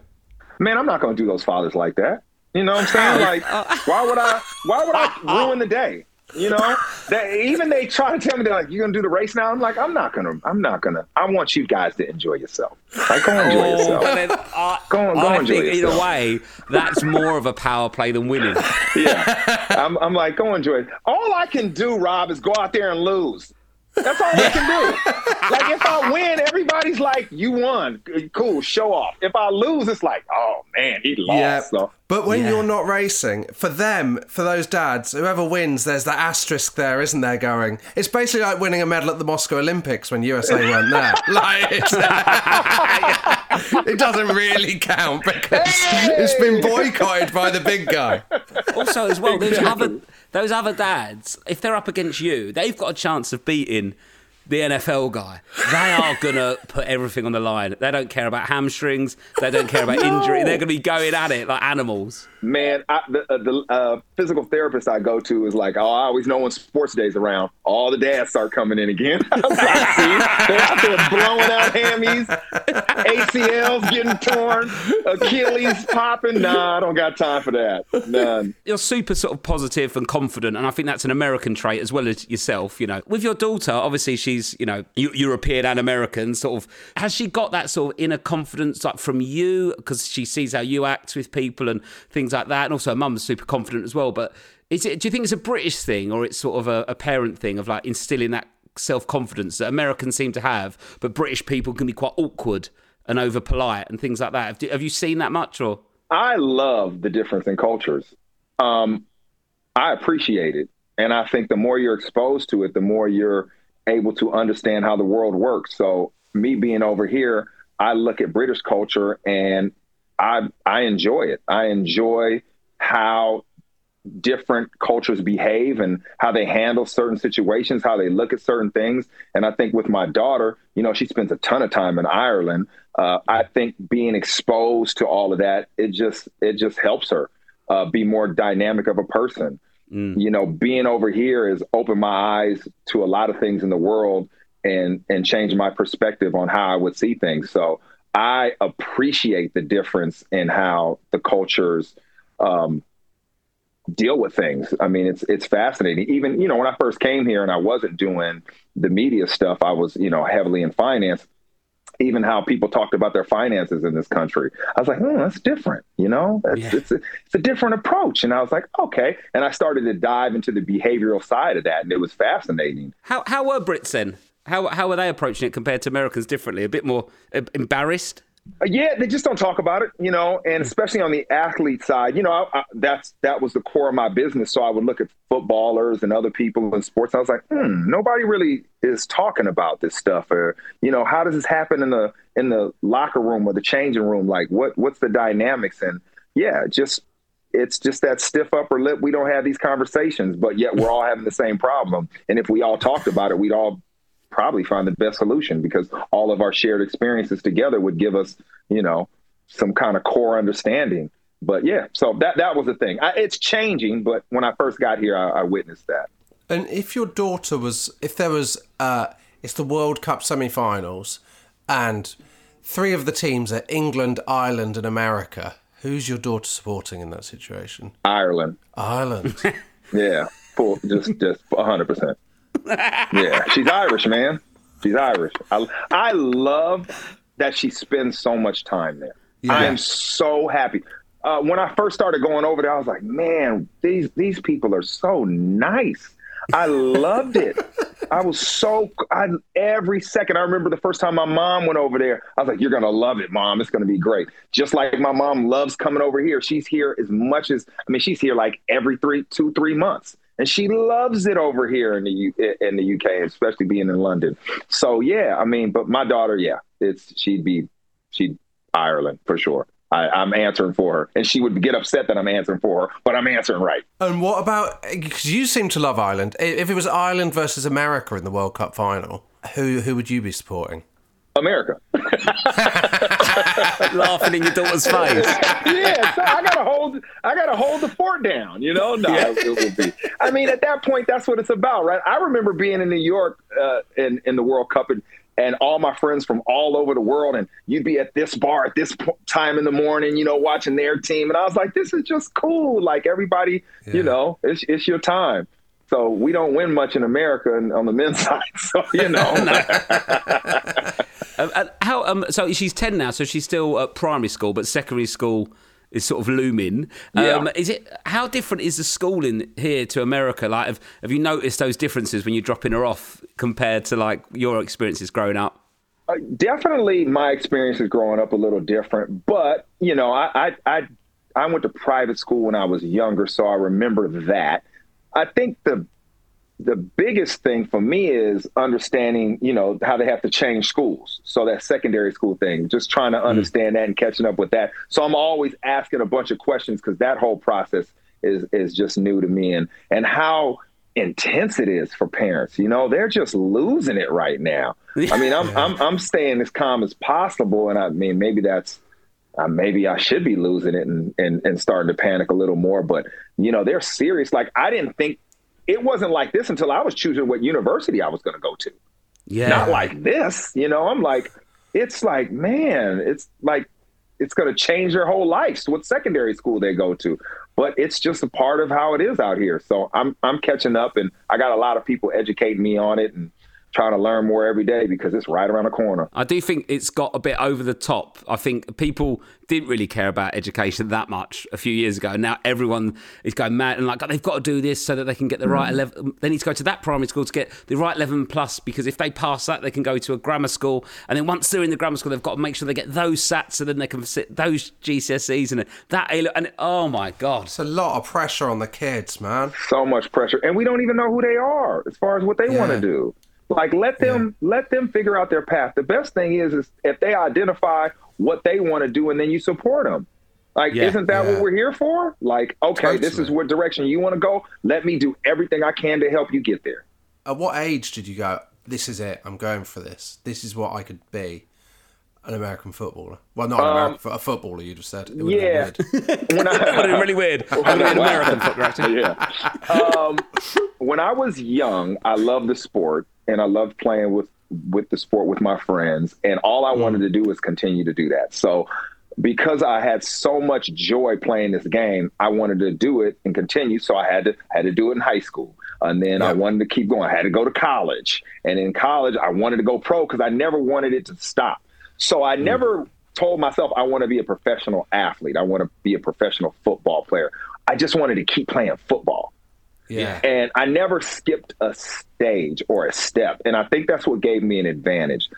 Speaker 4: Man, I'm not going to do those fathers like that. You know what I'm saying? Oh. Like, why would I? Why would I ruin the day? You know, they, even they try to tell me they're like, "You're gonna do the race now." I'm like, I'm not gonna. I'm not gonna. I want you guys to enjoy yourself. Like, go enjoy
Speaker 5: Oh,
Speaker 4: yourself.
Speaker 5: but then I,
Speaker 4: Go on, go
Speaker 5: I
Speaker 4: enjoy
Speaker 5: think either
Speaker 4: yourself.
Speaker 5: way, that's more of a power play than winning.
Speaker 4: Yeah, I'm, I'm like, go enjoy it. All I can do, Rob, is go out there and lose. That's all I can do. like if I win, everybody's like, "You won, cool, show off." If I lose, it's like, "Oh man, he lost."
Speaker 2: Yeah.
Speaker 4: So
Speaker 2: But when
Speaker 5: Yeah.
Speaker 2: you're not racing, for them, for those dads, whoever wins, there's that asterisk there, isn't there? Going, it's basically like winning a medal at the Moscow Olympics when USA weren't there. Like, it's, it doesn't really count because it's been boycotted by the big guy.
Speaker 5: Also, as well, those other those other dads, if they're up against you, they've got a chance of beating the NFL guy. They are gonna put everything on the line. They don't care about hamstrings. They don't care about injury. They're gonna be going at it like animals.
Speaker 4: Man, I, the, uh, the uh, physical therapist I go to is like, oh, I always know when sports day's around. All the dads start coming in again. They're out there blowing out hammies, ACLs getting torn, Achilles popping. Nah, I don't got time for that. None.
Speaker 5: You're super sort of positive and confident, and I think that's an American trait as well as yourself. You know, with your daughter, obviously she's you know Eu- European and American. Sort of, has she got that sort of inner confidence like from you because she sees how you act with people and things like that, and also her mum's super confident as well. But is it? Do you think it's a British thing or it's sort of a, a parent thing of like instilling that self confidence that Americans seem to have, but British people can be quite awkward and over polite and things like that. Have, have you seen that much or?
Speaker 4: I love the difference in cultures. Um, I appreciate it. And I think the more you're exposed to it, the more you're able to understand how the world works. So, me being over here, I look at British culture and I, I enjoy it. I enjoy how different cultures behave and how they handle certain situations, how they look at certain things. And I think with my daughter, you know, she spends a ton of time in Ireland. Uh, I think being exposed to all of that, it just it just helps her uh, be more dynamic of a person. You know, being over here has opened my eyes to a lot of things in the world and and changed my perspective on how I would see things. So I appreciate the difference in how the cultures um, deal with things. I mean, it's it's fascinating. Even you know, when I first came here and I wasn't doing the media stuff, I was you know heavily in finance. Even how people talked about their finances in this country, I was like, oh, that's different. You know, it's,
Speaker 5: Yeah.
Speaker 4: it's, a, it's a different approach. And I was like, okay. And I started to dive into the behavioral side of that, and it was fascinating.
Speaker 5: How how were Brits then? How how were they approaching it compared to Americans differently? A bit more uh, embarrassed.
Speaker 4: Uh, Yeah, they just don't talk about it, you know, and especially on the athlete side, you know, I, I, that's that was the core of my business. So I would look at footballers and other people in sports. I was like, hmm, nobody really is talking about this stuff, or you know, how does this happen in the in the locker room or the changing room? Like, what what's the dynamics? And yeah, just it's just that stiff upper lip. We don't have these conversations, but yet we're all having the same problem. And if we all talked about it, we'd all probably find the best solution because all of our shared experiences together would give us, you know, some kind of core understanding. But yeah, so that that was the thing. I, it's changing, but when I first got here, I, I witnessed that.
Speaker 2: And if your daughter was, if there was, uh, it's the World Cup semi-finals, and three of the teams are England, Ireland, and America. Who's your daughter supporting in that situation?
Speaker 4: Ireland.
Speaker 2: Ireland.
Speaker 4: Yeah, full, just just hundred percent. Yeah, she's Irish, man. She's Irish. I, I love that she spends so much time there. I am so happy. Uh, when I first started going over there, I was like, man, these these people are so nice. I loved it. I was so I every second. I remember the first time my mom went over there. I was like, "You're gonna love it, mom. It's gonna be great." Just like my mom loves coming over here. She's here as much as I mean, she's here like every three, two, three months, and she loves it over here in the U, in the UK, especially being in London. So yeah, I mean, but my daughter, yeah, it's she'd be she'd Ireland for sure. I, am answering for her, and she would get upset that I'm answering for her, but I'm answering right.
Speaker 2: And what about because you seem to love Ireland? If it was Ireland versus America in the World Cup final, who who would you be supporting?
Speaker 4: America.
Speaker 5: Laughing in your daughter's face.
Speaker 4: yeah, so I gotta hold. I gotta hold the fort down. You know, no, yeah. it would be. I mean, at that point, that's what it's about, right? I remember being in New York uh, in in the World Cup and and all my friends from all over the world. And you'd be at this bar at this time in the morning, you know, watching their team. And I was like, this is just cool. Like everybody, yeah. you know, it's, it's your time. So we don't win much in America on the men's side. So, you know.
Speaker 5: uh, how, um, so she's 10 now, so she's still at primary school, but secondary school is sort of looming. Um, Is it how different is the schooling here to America? Like, have, have you noticed those differences when you're dropping her off compared to like your experiences growing up?
Speaker 4: Uh, definitely, my experience is growing up a little different. But you know, I, I I I went to private school when I was younger, so I remember that. I think the the biggest thing for me is understanding, you know, how they have to change schools. So that secondary school thing, just trying to mm. understand mm. that and catching up with that. So I'm always asking a bunch of questions because that whole process is is just new to me and and how intense it is for parents. You know, they're just losing it right now. I mean, I'm I'm I'm staying as calm as possible, and I mean maybe that's uh, maybe I should be losing it and, and and starting to panic a little more. But you know, they're serious. Like I didn't think it wasn't like this until I was choosing what university I was going to go to. Yeah. Not like this, you know. I'm like, it's like, man, it's like it's going to change their whole lives. What secondary school they go to, but it's just a part of how it is out here. So I'm I'm catching up, and I got a lot of people educating me on it, and trying to learn more every day because it's right around the corner.
Speaker 5: I do think it's got a bit over the top. I think people didn't really care about education that much a few years ago. Now everyone is going mad and like they've got to do this so that they can get the right mm. level. They need to go to that primary school to get the right level plus because if they pass that, they can go to a grammar school. And then once they're in the grammar school, they've got to make sure they get those SATs so then they can sit those GCSEs and that. And oh my god,
Speaker 2: it's a lot of pressure on the kids, man.
Speaker 4: So much pressure, and we don't even know who they are as far as what they yeah. want to do. Like let them yeah. let them figure out their path. The best thing is is if they identify what they want to do and then you support them. Like, yeah, isn't that yeah. what we're here for? Like, okay, totally. this is what direction you want to go. Let me do everything I can to help you get there.
Speaker 2: At what age did you go? This is it. I'm going for this. This is what I could be. An American footballer. Well, not an um, American, a footballer. You'd have said. It
Speaker 4: yeah.
Speaker 5: when I, would have been really weird. I'm an American footballer.
Speaker 4: yeah. Um, when I was young, I loved the sport and I loved playing with with the sport with my friends. And all I mm. wanted to do was continue to do that. So because I had so much joy playing this game, I wanted to do it and continue. So I had to had to do it in high school, and then yeah. I wanted to keep going. I had to go to college, and in college, I wanted to go pro because I never wanted it to stop. So I mm. never told myself I want to be a professional athlete. I want to be a professional football player. I just wanted to keep playing football. Yeah. And I never skipped a stage or a step. And I think that's what gave me an advantage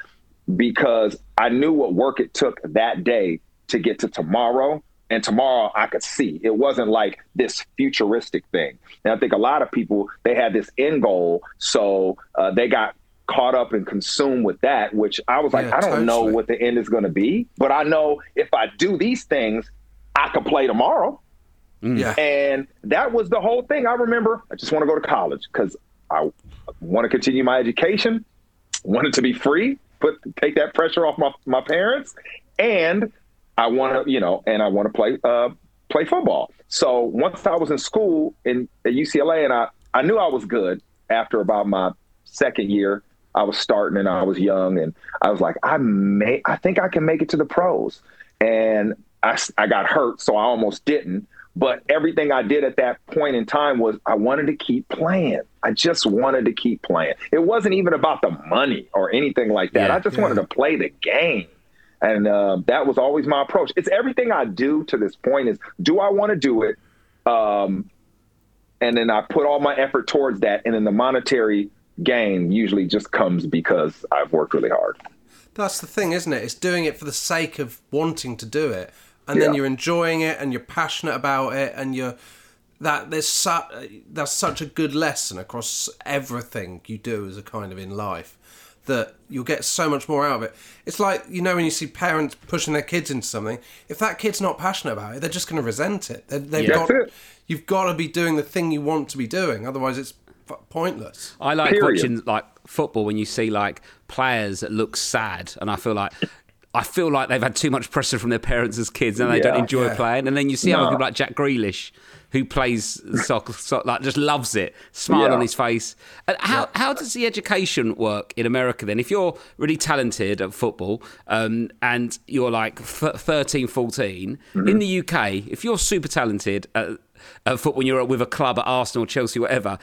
Speaker 4: because I knew what work it took that day to get to tomorrow. And tomorrow I could see it wasn't like this futuristic thing. And I think a lot of people, they had this end goal. So uh, they got caught up and consumed with that, which I was like, yeah, I don't totally. know what the end is going to be, but I know if I do these things, I could play tomorrow. Mm. Yeah. And that was the whole thing. I remember I just want to go to college because I want to continue my education, wanted to be free, put take that pressure off my, my parents, and I want to, you know, and I want to play uh, play football. So once I was in school in at UCLA, and I I knew I was good after about my second year. I was starting and I was young, and I was like, I may, I think I can make it to the pros. And I, I got hurt, so I almost didn't. But everything I did at that point in time was I wanted to keep playing. I just wanted to keep playing. It wasn't even about the money or anything like that.
Speaker 5: Yeah,
Speaker 4: I just wanted to play the game. And uh, that was always my approach. It's everything I do to this point is do I want to do it? Um, and then I put all my effort towards that. And then the monetary gain usually just comes because I've worked really hard.
Speaker 2: That's the thing, isn't it? It's doing it for the sake of wanting to do it, and then you're enjoying it, and you're passionate about it, and you're that there's su- that's such a good lesson across everything you do as a kind of in life that you'll get so much more out of it. It's like you know when you see parents pushing their kids into something. If that kid's not passionate about it, they're just going to resent it. They, they've
Speaker 5: Yeah.
Speaker 2: got
Speaker 4: it.
Speaker 2: you've got to be doing the thing you want to be doing, otherwise it's pointless.
Speaker 5: I like
Speaker 4: Period.
Speaker 5: watching like football when you see like players that look sad, and I feel like. I feel like they've had too much pressure from their parents as kids, and they don't enjoy
Speaker 2: Yeah.
Speaker 5: playing. And then you see other people like Jack Grealish, who plays soccer, so, like just loves it, smile
Speaker 4: Yeah.
Speaker 5: on his face. And how how does the education work in America then? If you're really talented at football, um, and you're like f- 13, 14,
Speaker 4: Mm-hmm.
Speaker 5: in the UK, if you're super talented at, at football, and you're with a club at Arsenal, Chelsea, whatever.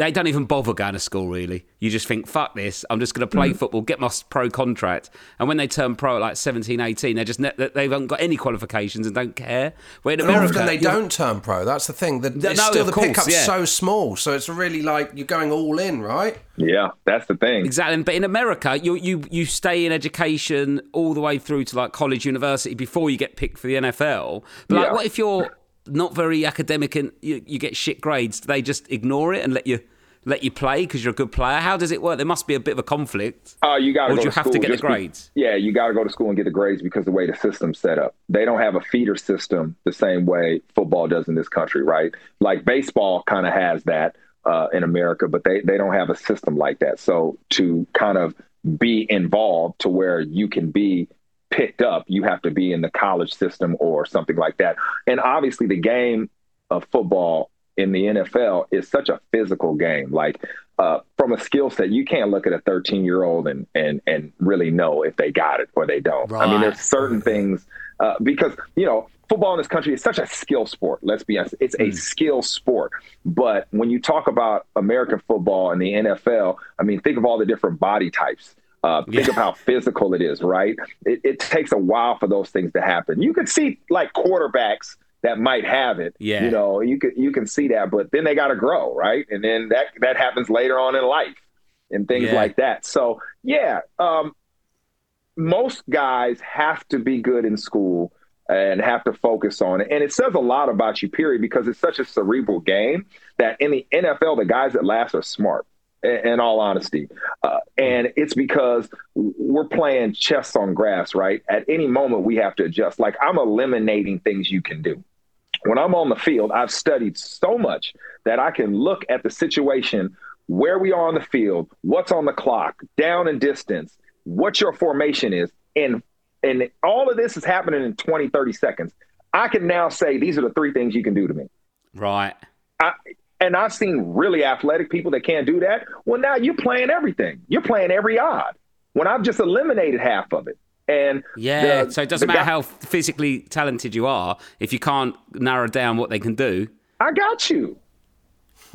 Speaker 5: They don't even bother going to school, really. You just think, fuck this, I'm just going to
Speaker 2: Mm.
Speaker 5: play football, get my pro contract. And when they turn pro at like 17, 18, they're just, ne- they haven't got any qualifications and don't care. Where in America,
Speaker 2: often they don't turn pro. That's the thing. The,
Speaker 5: No,
Speaker 2: still the
Speaker 5: course,
Speaker 2: pickup's
Speaker 5: yeah.
Speaker 2: so small, so it's really like you're going all in, right?
Speaker 4: Yeah, that's the thing.
Speaker 5: Exactly, but in America, you you you stay in education all the way through to like college, university before you get picked for the NFL. But like,
Speaker 4: Yeah.
Speaker 5: what if you're not very academic and you, you get shit grades? Do they just ignore it and let you let you play because you're a good player? How does it work? There must be a bit of a conflict.
Speaker 4: Uh, you got to go
Speaker 5: you
Speaker 4: to
Speaker 5: have to get the
Speaker 4: be-
Speaker 5: grades?
Speaker 4: yeah, you got to go to school and get the grades because the way the system's set up. They don't have a feeder system the same way football does in this country, right? Like baseball kind of has that uh, in America, but they they don't have a system like that. So to kind of be involved to where you can be picked up, you have to be in the college system or something like that. And obviously, the game of football in the NFL is such a physical game. Like uh, from a skill set, you can't look at a 13 year old and and and really know if they got it or they don't. I mean, there's certain things uh, because you know football in this country is such a skill sport. Let's be honest, it's a skill sport. But when you talk about American football and the NFL, I mean, think of all the different body types. Uh, think of how physical it is, right? It, it takes a while for those things to happen. You can see like quarterbacks that might have it.
Speaker 5: Yeah.
Speaker 4: You know, you can you can see that, but then they got to grow, right? And then that that happens later on in life and things
Speaker 5: Yeah.
Speaker 4: like that. So yeah, um, most guys have to be good in school and have to focus on it. And it says a lot about you, period, because it's such a cerebral game that in the NFL, the guys that last are smart. In all honesty, uh, and it's because we're playing chess on grass, right? At any moment, we have to adjust. Like I'm eliminating things you can do when I'm on the field, I've studied so much that I can look at the situation where we are on the field, what's on the clock, down and distance, what your formation is, and and all of this is happening in 20, 30 seconds. I can now say these are the three things you can do to me.
Speaker 5: Right.
Speaker 4: I, and I've seen really athletic people that can't do that. Well, now you're playing everything. You're playing every odd. When I've just eliminated half of it. And
Speaker 5: Yeah.
Speaker 4: the-
Speaker 5: so it doesn't matter
Speaker 4: guy-
Speaker 5: how physically talented you are if you can't narrow down what they can do.
Speaker 4: I got you.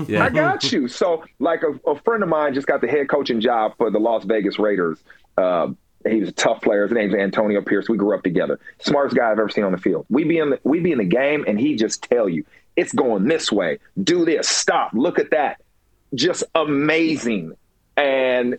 Speaker 5: Yeah.
Speaker 4: I got you. So, like a, a friend of mine just got the head coaching job for the Las Vegas Raiders. Uh, he was a tough player. His name's Antonio Pierce. We grew up together. Smartest guy I've ever seen on the field. We be in the we be in the game, and he'd just tell you it's going this way. Do this. Stop. Look at that. Just amazing. And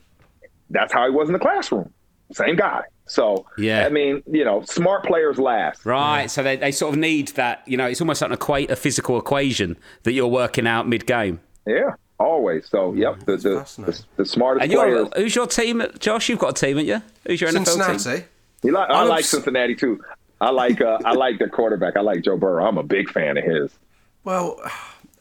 Speaker 4: that's how he was in the classroom. Same guy. So,
Speaker 5: Yeah.
Speaker 4: I mean, you know, smart players last.
Speaker 5: Right, so they, they sort of need that, you know, it's almost like an equa- a physical equation that you're working out mid game.
Speaker 4: Yeah, always. So, yep, the the, the, the smartest
Speaker 5: And you're,
Speaker 4: players.
Speaker 5: who's your team, Josh? You've got a team, haven't you? Who's your NFL team?
Speaker 2: Cincinnati.
Speaker 4: You like, I
Speaker 2: I'm
Speaker 4: like
Speaker 2: obs-
Speaker 4: Cincinnati too. I like uh, I like their quarterback. I like Joe Burrow. I'm a big fan of his.
Speaker 2: Well,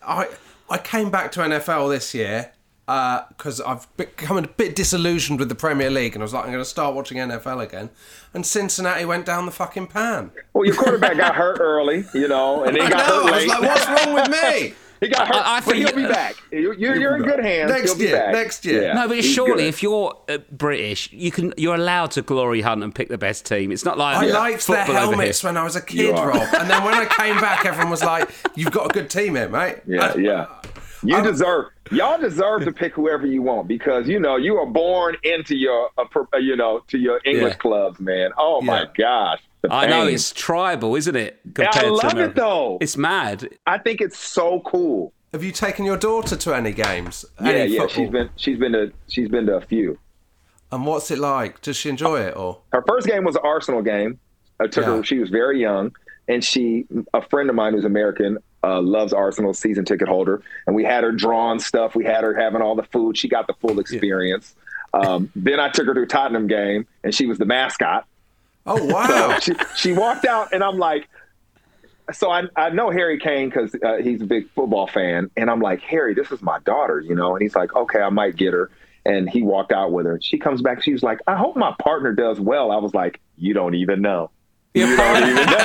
Speaker 2: I I came back to NFL this year uh, because I've become a bit disillusioned with the Premier League, and I was like, I'm going to start watching NFL again. And Cincinnati went down the fucking pan.
Speaker 4: Well, your quarterback got hurt early, you know, and then
Speaker 2: I
Speaker 4: got
Speaker 2: know.
Speaker 4: hurt
Speaker 2: I was like, what's wrong with me?
Speaker 4: He got hurt,
Speaker 5: I- I
Speaker 4: but
Speaker 5: think-
Speaker 4: he'll be back. You're, you're, you're in good hands.
Speaker 2: Next
Speaker 4: he'll be
Speaker 2: year,
Speaker 4: back.
Speaker 2: next year.
Speaker 4: Yeah,
Speaker 5: No, but
Speaker 4: he's
Speaker 5: surely
Speaker 4: good.
Speaker 5: if you're uh, British, you can you're allowed to glory hunt and pick the best team. It's not like
Speaker 2: I liked their helmets when I was a kid. Rob. And then when I came back, everyone was like, "You've got a good team here, mate."
Speaker 4: Yeah,
Speaker 2: I-
Speaker 4: yeah. You
Speaker 2: I'm-
Speaker 4: deserve. Y'all deserve to pick whoever you want because you know you are born into your, uh, per- uh, you know, to your English
Speaker 2: Yeah.
Speaker 4: clubs, man. Oh my gosh, the
Speaker 5: I know it's tribal, isn't it?
Speaker 4: Yeah, I
Speaker 5: compared to
Speaker 4: love it
Speaker 5: America?
Speaker 4: though.
Speaker 5: It's mad.
Speaker 4: I think it's so cool.
Speaker 2: Have you taken your daughter to any games?
Speaker 4: Yeah,
Speaker 2: any
Speaker 4: yeah.
Speaker 2: football?
Speaker 4: She's been she's been to she's been to a few.
Speaker 2: And what's it like? Does she enjoy it or?
Speaker 4: Her first game was an Arsenal game. I took
Speaker 2: Yeah.
Speaker 4: her. She was very young, and she a friend of mine who's American uh, loves Arsenal season ticket holder, and we had her drawing stuff. We had her having all the food. She got the full experience. Um, then I took her to a Tottenham game, and she was the mascot.
Speaker 2: Oh wow!
Speaker 4: she she walked out, and I'm like, so I I know Harry Kane because uh, he's a big football fan, and I'm like, Harry, this is my daughter, you know, and he's like, okay, I might get her. And he walked out with her. She comes back. She was like, I hope my partner does well. I was like, you don't even know. You don't even know.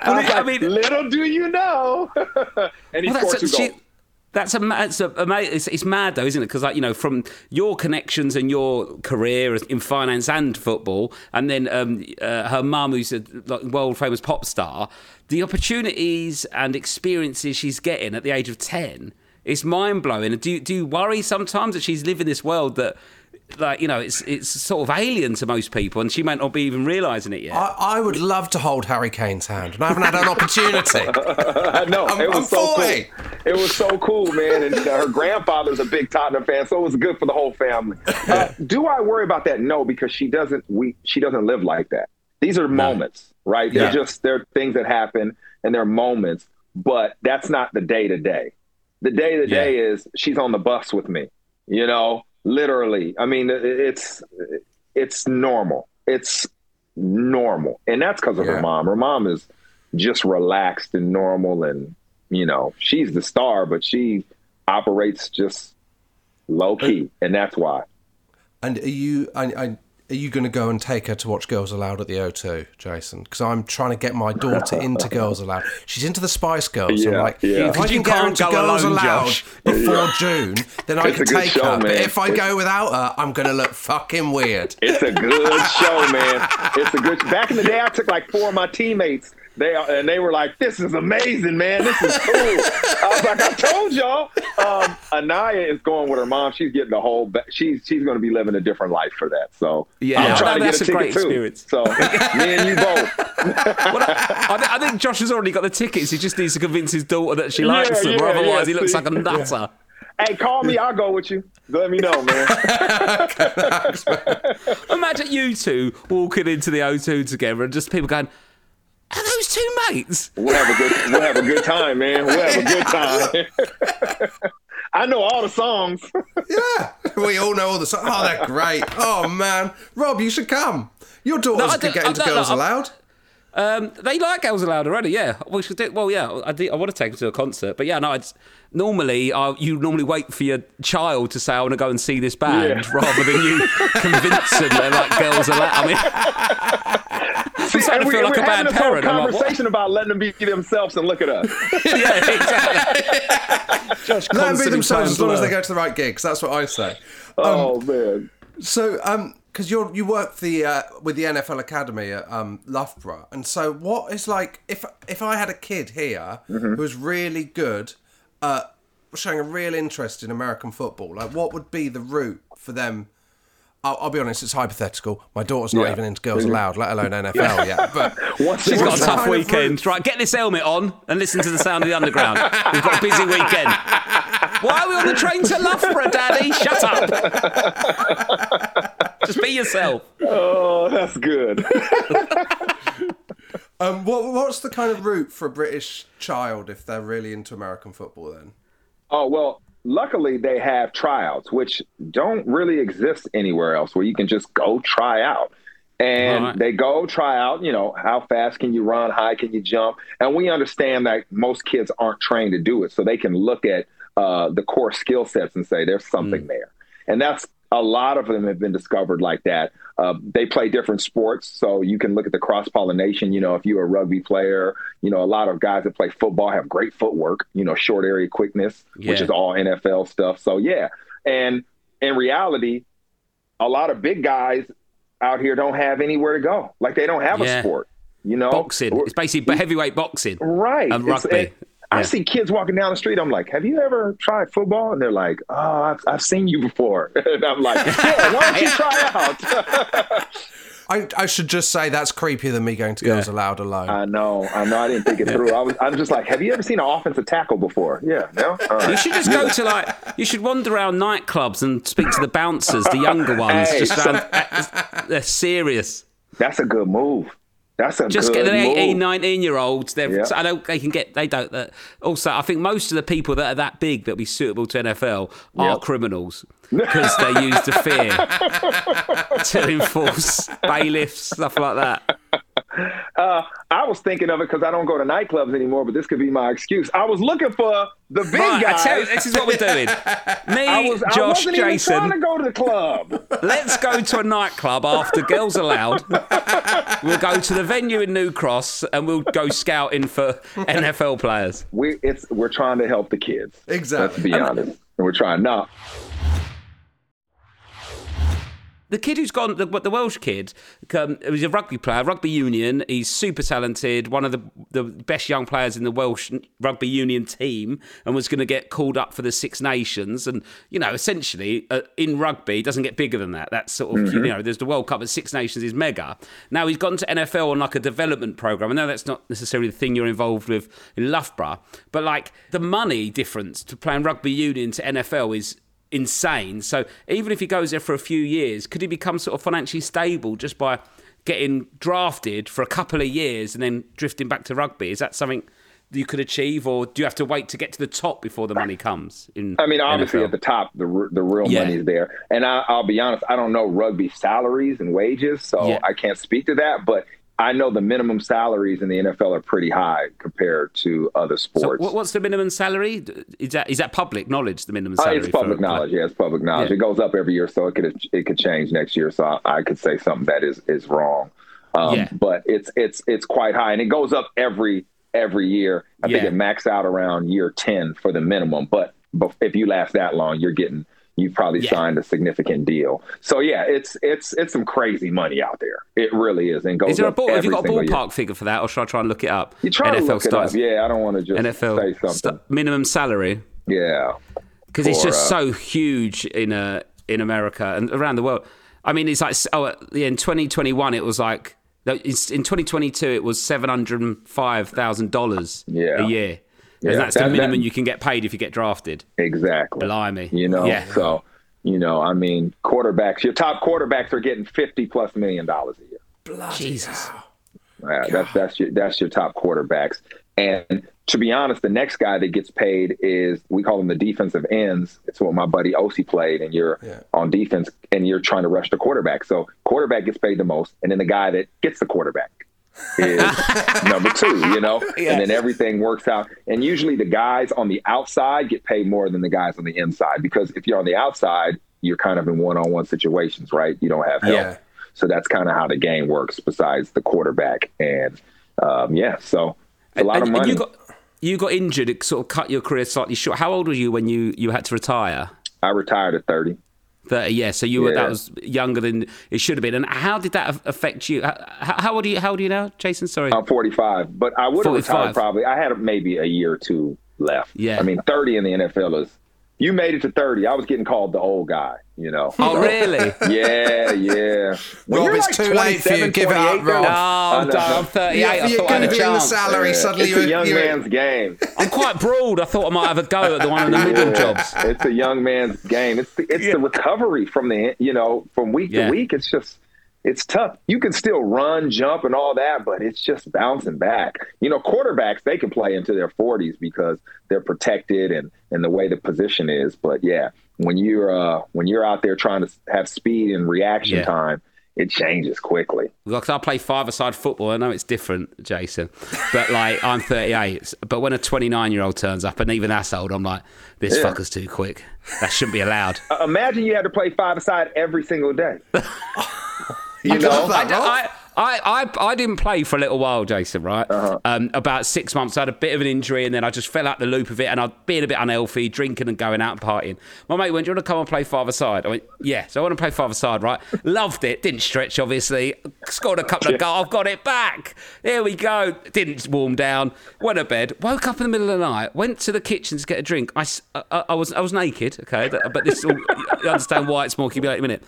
Speaker 4: I,
Speaker 5: I
Speaker 4: like,
Speaker 5: mean-
Speaker 4: little do you know. and he
Speaker 5: Well,
Speaker 4: two
Speaker 5: she-
Speaker 4: goals.
Speaker 5: That's a, it's a, it's, it's mad though, isn't it? Because like you know, from your connections and your career in finance and football, and then um, uh, her mum, who's a like, world famous pop star, the opportunities and experiences she's getting at the age of ten is mind blowing. Do do you worry sometimes that she's living this world that, like you know, it's it's sort of alien to most people, and she might not be even realizing it yet?
Speaker 2: I, I would love to hold Harry Kane's hand, and I haven't had an opportunity.
Speaker 4: I know.
Speaker 2: I'm-
Speaker 4: it was
Speaker 2: I'm
Speaker 4: so
Speaker 2: 40.
Speaker 4: cool. It was so cool, man. And uh, her grandfather's a big Tottenham fan, so it was good for the whole family. Uh, do I worry about that? No, because she doesn't. We she doesn't live like that. These are moments, right? They're just they're things that happen, and they're moments. But that's not the day to day. The day to day is she's on the bus with me. You know, literally. I mean, it's it's normal. It's normal, and that's because of
Speaker 2: Yeah.
Speaker 4: her mom. Her mom is just relaxed and normal and you know she's the star but she operates just low key and that's why
Speaker 2: and are you? I, I, are you going to go and take her to watch Girls Aloud at the O2, Jason? Because I'm trying to get my daughter into Girls Aloud. She's into the Spice Girls. I'm
Speaker 4: Yeah,
Speaker 2: like,
Speaker 4: yeah.
Speaker 2: if I can
Speaker 5: you
Speaker 2: get her
Speaker 5: can't
Speaker 2: into
Speaker 5: go
Speaker 2: Girls
Speaker 5: alone,
Speaker 2: Aloud
Speaker 5: Josh.
Speaker 2: before June, then I
Speaker 4: It's
Speaker 2: can take
Speaker 4: show,
Speaker 2: her. But if I go without her, I'm going to look fucking weird.
Speaker 4: it's a good show man it's a good back in the day i took like four of my teammates they and they were like this is amazing man. This is cool. I was like i told y'all. Um, anaya is going with her mom. She's getting the whole ba- she's she's going to be living a different life for that so
Speaker 5: Yeah,
Speaker 4: i'm trying to
Speaker 5: that's
Speaker 4: get
Speaker 5: a
Speaker 4: a
Speaker 5: great
Speaker 4: ticket too.
Speaker 5: experience.
Speaker 4: so me and you both.
Speaker 5: Well, I, I think Josh has already got the tickets. He just needs to convince his daughter that she likes
Speaker 4: Yeah,
Speaker 5: them, or otherwise
Speaker 4: yeah,
Speaker 5: he looks like a nutter.
Speaker 4: hey call me. I'll go with you. Let me know man.
Speaker 5: Imagine you two walking into the O2 together and just people going, "Are those two mates?"
Speaker 4: We'll have a good we'll have a good time, man. We'll have a good time. I know all the songs.
Speaker 2: Yeah, we all know all the songs. Oh, they're great. Oh man, Rob, you should come. Your daughters
Speaker 5: I
Speaker 2: could
Speaker 5: don't-
Speaker 2: get into
Speaker 5: don't-
Speaker 2: Girls
Speaker 5: I'm-
Speaker 2: Aloud.
Speaker 5: Um, they like Girls Aloud already, yeah. We should do, well, yeah. I, do, I want to take them to a concert, but yeah, no. It's, normally, uh, you normally wait for your child to say, "I want to go and see this band,"
Speaker 4: Yeah.
Speaker 5: rather than you convince them they like Girls Aloud. I mean, I'm starting to
Speaker 4: we,
Speaker 5: feel like
Speaker 4: we're
Speaker 5: a bad
Speaker 4: having this whole
Speaker 5: parent. I'm like,
Speaker 4: conversation about letting them be themselves and look at us.
Speaker 5: yeah, exactly. Josh
Speaker 2: Let them be themselves as long as they
Speaker 5: Blur.
Speaker 2: go to the right gigs. That's what I say.
Speaker 4: oh man.
Speaker 2: So, um, because you you work the uh, with the NFL Academy at um, Loughborough, and so what is like if if I had a kid here
Speaker 4: Mm-hmm.
Speaker 2: who was really good, uh, showing a real interest in American football, like what would be the route for them? I'll, I'll be honest, it's hypothetical. My daughter's not
Speaker 4: Yeah.
Speaker 2: even into Girls Aloud, let alone NFL yet. But
Speaker 4: Once
Speaker 5: She's got a tough
Speaker 2: kind of
Speaker 5: weekend. Right, get this helmet on and listen to the sound of the underground. We've got a busy weekend. Why are we on the train to Loughborough, Daddy? Shut up. Just be yourself.
Speaker 4: Oh, that's good.
Speaker 2: um, what what's the kind of route for a British child if they're really into American football? Then
Speaker 4: Oh well, luckily they have tryouts, which don't really exist anywhere else, where you can just go try out. And
Speaker 5: Right.
Speaker 4: they go try out, you know, how fast can you run, high can you jump? And we understand that most kids aren't trained to do it, so they can look at uh, the core skill sets and say there's something there. And that's a lot of them have been discovered like that. Uh, they play different sports, so you can look at the cross pollination. You know, if you're a rugby player, you know, a lot of guys that play football have great footwork. You know, short area quickness, which is all NFL stuff. So yeah, and in reality, a lot of big guys out here don't have anywhere to go. Like they don't have
Speaker 5: Yeah.
Speaker 4: a sport. You know,
Speaker 5: Boxing. It's basically heavyweight boxing.
Speaker 4: Right.
Speaker 5: And
Speaker 4: It's-
Speaker 5: rugby.
Speaker 4: it- I
Speaker 5: Yeah.
Speaker 4: see kids walking down the street. I'm like, have you ever tried football? And they're like, oh, I've, I've seen you before. and I'm like, yeah, why don't you try out?
Speaker 2: I, I should just say that's creepier than me going to Girls Aloud alone.
Speaker 4: I know. I know. I didn't think it through. I was, I'm just like, have you ever seen an offensive tackle before? Yeah. No? All
Speaker 5: You should just go to like you should wander around nightclubs and speak to the bouncers, the younger ones.
Speaker 4: Hey,
Speaker 5: just
Speaker 4: so-
Speaker 5: around, eh, they're serious.
Speaker 4: That's a good move. That's a
Speaker 5: Just
Speaker 4: good
Speaker 5: get the
Speaker 4: move.
Speaker 5: 18, 19 year olds. They're,
Speaker 4: Yeah.
Speaker 5: I don't. They can get. They don't. That, also, I think most of the people that are that big that be suitable to NFL are
Speaker 4: Yep.
Speaker 5: criminals because they use the fear to enforce bailiffs, stuff like that.
Speaker 4: Uh, I was thinking of it because I don't go to nightclubs anymore, but this could be my excuse. I was looking for the big
Speaker 5: Right, I
Speaker 4: guys.
Speaker 5: tell you, this is what we're doing. Me,
Speaker 4: I was, I
Speaker 5: Josh,
Speaker 4: wasn't even
Speaker 5: Jason.
Speaker 4: trying to go to the club.
Speaker 5: Let's go to a nightclub after Girls Aloud. We'll go to the venue in New Cross and we'll go scouting for NFL players.
Speaker 4: we it's we're trying to help the kids.
Speaker 2: Exactly.
Speaker 4: Let's be honest. And we're trying not.
Speaker 5: The kid who's gone, the, the Welsh kid, um, he's a rugby player, rugby union. He's super talented, one of the, the best young players in the Welsh rugby union team, and was going to get called up for the Six Nations. And, you know, essentially, uh, in rugby, it doesn't get bigger than that. That's sort of, you know, there's the World Cup, but Six Nations is mega. Now he's gone to NFL on like a development program. I know that's not necessarily the thing you're involved with in Loughborough, but like the money difference to playing rugby union to NFL is insane. So even if he goes there for a few years, could he become sort of financially stable just by getting drafted for a couple of years and then drifting back to rugby? Is that something you could achieve, or do you have to wait to get to the top before the money comes? In
Speaker 4: I mean, obviously
Speaker 5: NFL?
Speaker 4: at the top, the the real
Speaker 5: Yeah.
Speaker 4: is there. And I, I'll be honest, I don't know rugby salaries and wages, so
Speaker 5: Yeah.
Speaker 4: I can't speak to that. But I know the minimum salaries in the NFL are pretty high compared to other sports.
Speaker 5: what, what's the minimum salary? Is that is that public knowledge? The minimum
Speaker 4: Uh,
Speaker 5: salary.
Speaker 4: it's public knowledge. Yeah, it's public knowledge.
Speaker 5: Yeah.
Speaker 4: It goes up every year, so it could it could change next year. So I, I could say something that is is wrong. Um,
Speaker 5: Yeah.
Speaker 4: But it's it's it's quite high, and it goes up every every year. I think it maxed out around year ten for the minimum. But if you last that long, you're getting you've probably
Speaker 5: Yeah.
Speaker 4: signed a significant deal. So yeah, it's it's it's some crazy money out there. It really is, and goes
Speaker 5: Is there a ball? Have you got a
Speaker 4: single year.
Speaker 5: ballpark figure for that, or should I try and look it up?
Speaker 4: You try to look
Speaker 5: starts
Speaker 4: it up. Yeah, I don't want to just
Speaker 5: NFL
Speaker 4: say something.
Speaker 5: st- minimum salary.
Speaker 4: yeah.
Speaker 5: because it's just
Speaker 4: uh,
Speaker 5: so huge in uh, in America and around the world. I mean, it's like oh, yeah, in 2021 it was like in 2022 it was seven hundred five thousand dollars
Speaker 4: Yeah.
Speaker 5: a year,
Speaker 4: Yeah,
Speaker 5: and that's the minimum
Speaker 4: that-
Speaker 5: you can get paid if you get drafted.
Speaker 4: Exactly.
Speaker 5: Blimey,
Speaker 4: You know,
Speaker 5: yeah.
Speaker 4: so you know, I mean, quarterbacks. Your top quarterbacks are getting fifty plus million dollars a year.
Speaker 5: Jesus,
Speaker 4: Uh, that's that's your that's your top quarterbacks. And to be honest, the next guy that gets paid is we call them the defensive ends. It's what my buddy Osi played, and you're
Speaker 2: Yeah.
Speaker 4: on defense and you're trying to rush the quarterback. So quarterback gets paid the most, and then the guy that gets the quarterback is number two. You know, and then everything works out. And usually the guys on the outside get paid more than the guys on the inside because if you're on the outside, you're kind of in one-on-one situations, right? You don't have help.
Speaker 2: Yeah.
Speaker 4: So that's kind of how the game works. Besides the quarterback, and um, yeah, so a lot
Speaker 5: and,
Speaker 4: of money.
Speaker 5: you got you got injured. It sort of cut your career slightly short. How old were you when you you had to retire?
Speaker 4: I retired at thirty.
Speaker 5: 30, yeah. So you were
Speaker 4: Yeah.
Speaker 5: that was younger than it should have been. And how did that affect you? How, how old are you? How old are you now, Jason? Sorry.
Speaker 4: I'm 45, but I would have retired probably. I had maybe a year or two left.
Speaker 5: Yeah.
Speaker 4: I mean, 30 in the NFL is. You made it to 30. I was getting called the old guy. You know.
Speaker 5: oh, really?
Speaker 4: yeah, yeah. When
Speaker 2: Rob,
Speaker 4: you're
Speaker 2: it's too late for you.
Speaker 4: 27,
Speaker 2: Give it up,
Speaker 4: 28,
Speaker 2: Rob.
Speaker 5: No,
Speaker 4: I
Speaker 5: I'm,
Speaker 4: know.
Speaker 5: I'm 38.
Speaker 2: Yeah,
Speaker 5: I
Speaker 2: you're
Speaker 5: thought I had a
Speaker 2: googling the
Speaker 5: chance.
Speaker 2: salary. Suddenly,
Speaker 4: it's a
Speaker 2: you're,
Speaker 4: young
Speaker 2: you're,
Speaker 4: man's game.
Speaker 5: I'm quite broad. I thought I might have a go at the one in the middle jobs.
Speaker 4: It's a young man's game. It's the, it's the recovery from the you know from week
Speaker 5: Yeah.
Speaker 4: to week. It's just it's tough. You can still run, jump, and all that, but it's just bouncing back. You know, quarterbacks they can play into their forties because they're protected and and the way the position is. But yeah, when you're uh, when you're out there trying to have speed and reaction
Speaker 5: Yeah.
Speaker 4: time, it changes quickly.
Speaker 5: Because I play five-a-side football, I know it's different, Jason. But like, I'm 38. But when a 29-year-old turns up, and even that's old, I'm like, this
Speaker 4: Yeah.
Speaker 5: fucker's too quick. That shouldn't be allowed.
Speaker 4: Uh, imagine you had to play five aside every single day.
Speaker 2: You
Speaker 4: know,
Speaker 2: love?
Speaker 5: I, I, I, I didn't play for a little while, Jason, right? Uh-huh. Um, about six months, I had a bit of an injury and then I just fell out the loop of it and I'd been a bit unhealthy, drinking and going out and partying. My mate went, Do you want to come and play five side? I went, Yeah. So I want to play five side, right? Loved it. Didn't stretch, obviously. Scored a couple of goals. I've got it back. Here we go. Didn't warm down. Went to bed. Woke up in the middle of the night. Went to the kitchen to get a drink. I, s- I- I was, I was naked, okay? But this, all, you understand why it's more keep you out in a minute.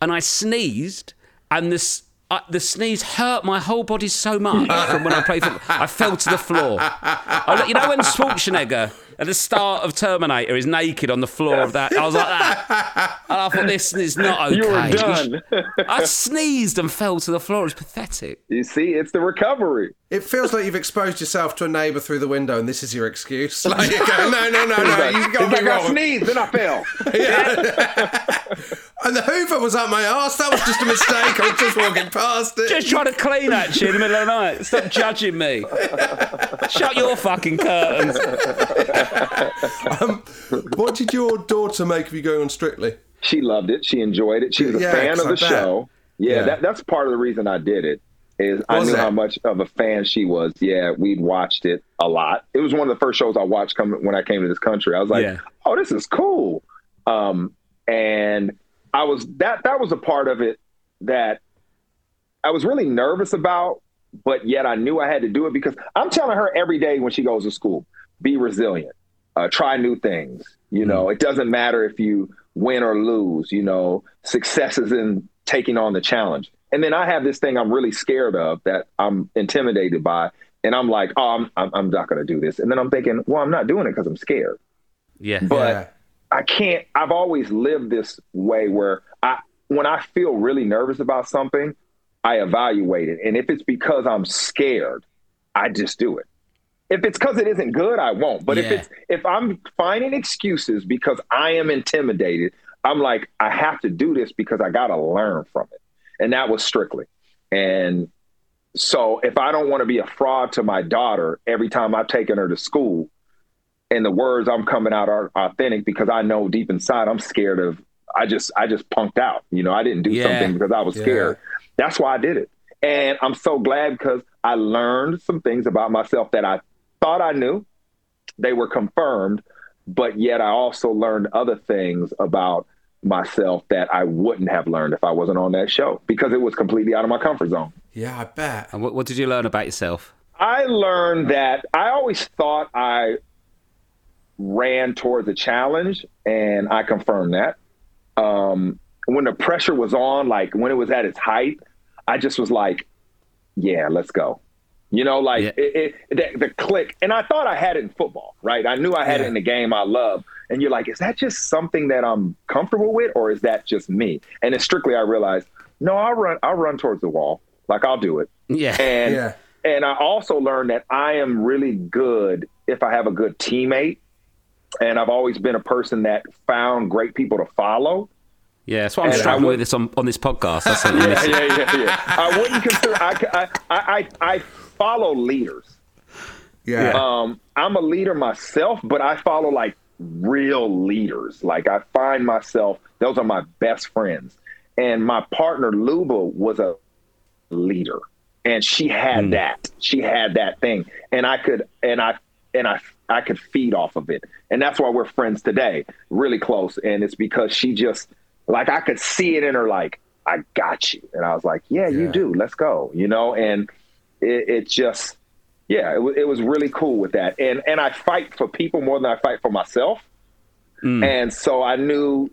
Speaker 5: And I sneezed and this uh, the sneeze hurt my whole body so much from when I played football. I fell to the floor. I, you know when Schwarzenegger at the start of Terminator is naked on the floor of that? I was like that. And I thought this is not okay.
Speaker 4: You were done.
Speaker 5: I sneezed and fell to the floor. It was pathetic.
Speaker 4: you see, it's the recovery.
Speaker 2: It feels like you've exposed yourself to a neighbour through the window, and this is your excuse. Like you go, no, no, no, no, you
Speaker 4: It's
Speaker 2: got
Speaker 4: like
Speaker 2: me
Speaker 4: I
Speaker 2: wrong.
Speaker 4: sneezed, then I fell.
Speaker 2: And the Hoover was up my arse. That was just a mistake. I was just walking past it.
Speaker 5: Just trying to clean that shit in the middle of the night. Stop judging me. Shut your fucking curtains.
Speaker 2: What did your daughter make of you going on Strictly?
Speaker 4: She loved it. She enjoyed it. She was a
Speaker 2: Yeah,
Speaker 4: fan
Speaker 2: 'cause
Speaker 4: of the show. Yeah,
Speaker 2: Yeah.
Speaker 4: That, that's part of the reason I did it. Is I knew
Speaker 2: it?
Speaker 4: how much of a fan she was. Yeah, we'd watched it a lot. It was one of the first shows I watched coming when I came to this country. I was like,
Speaker 5: Yeah.
Speaker 4: "Oh, this is cool." Um, and I was that that was a part of it that I was really nervous about, but yet I knew I had to do it because I'm telling her every day when she goes to school, be resilient, uh, try new things. You know, it doesn't matter if you win or lose. You know, success is in taking on the challenge. And then I have this thing I'm really scared of that I'm intimidated by, and I'm like, oh, I'm I'm, I'm not going to do this. And then I'm thinking, well, I'm not doing it because I'm scared.
Speaker 5: Yeah.
Speaker 4: But
Speaker 2: Yeah.
Speaker 4: I can't. I've always lived this way where I, when I feel really nervous about something, I evaluate it, and if it's because I'm scared, I just do it. If it's because it isn't good, I won't. But if it's if I'm finding excuses because I am intimidated, I'm like, I have to do this because I got to learn from it, and that was strictly. And so if I don't want to be a fraud to my daughter every time I've taken her to school, and the words I'm coming out are authentic because I know deep inside I'm scared of I just I just punked out. You know, I didn't do
Speaker 5: Yeah.
Speaker 4: something because I was
Speaker 2: Yeah.
Speaker 4: scared. That's why I did it. And I'm so glad because I learned some things about myself that I thought I knew. They were confirmed, but yet I also learned other things about myself that I wouldn't have learned if I wasn't on that show because it was completely out of my comfort zone.
Speaker 2: Yeah, I bet.
Speaker 5: And what, what did you learn about yourself?
Speaker 4: I learned that I always thought I ran towards a challenge, and I confirmed that. Um, when the pressure was on, like when it was at its height, I just was like, "Yeah, let's go." You know, like
Speaker 5: Yeah.
Speaker 4: it, it, the, the click. And I thought I had it in football, right? I knew I had
Speaker 2: Yeah.
Speaker 4: it in the game I love. And you're like, is that just something that I'm comfortable with, or is that just me? And then strictly, I realized, no, I'll run. I'll run towards the wall. Like I'll do it.
Speaker 5: Yeah.
Speaker 4: And
Speaker 2: Yeah.
Speaker 4: and I also learned that I am really good if I have a good teammate. And I've always been a person that found great people to follow.
Speaker 5: Yeah, that's what I'm
Speaker 4: And
Speaker 5: struggling
Speaker 4: would-
Speaker 5: with this on, on this podcast. That's
Speaker 4: Yeah,
Speaker 5: missing.
Speaker 4: yeah, yeah, yeah. I wouldn't consider. I, I, I, I follow leaders.
Speaker 2: Yeah.
Speaker 4: Um, I'm a leader myself, but I follow like real leaders. Like I find myself; those are my best friends. And my partner Luba was a leader, and she had that. She had that thing, and I could, and I, and I, I could feed off of it, and that's why we're friends today, really close. And it's because she just, like, I could see it in her, like, I got you, and I was like, yeah, you do. Let's go, you know, and it, it just yeah, it, wa- it was really cool with that. And and I fight for people more than I fight for myself.
Speaker 5: Mm.
Speaker 4: And so I knew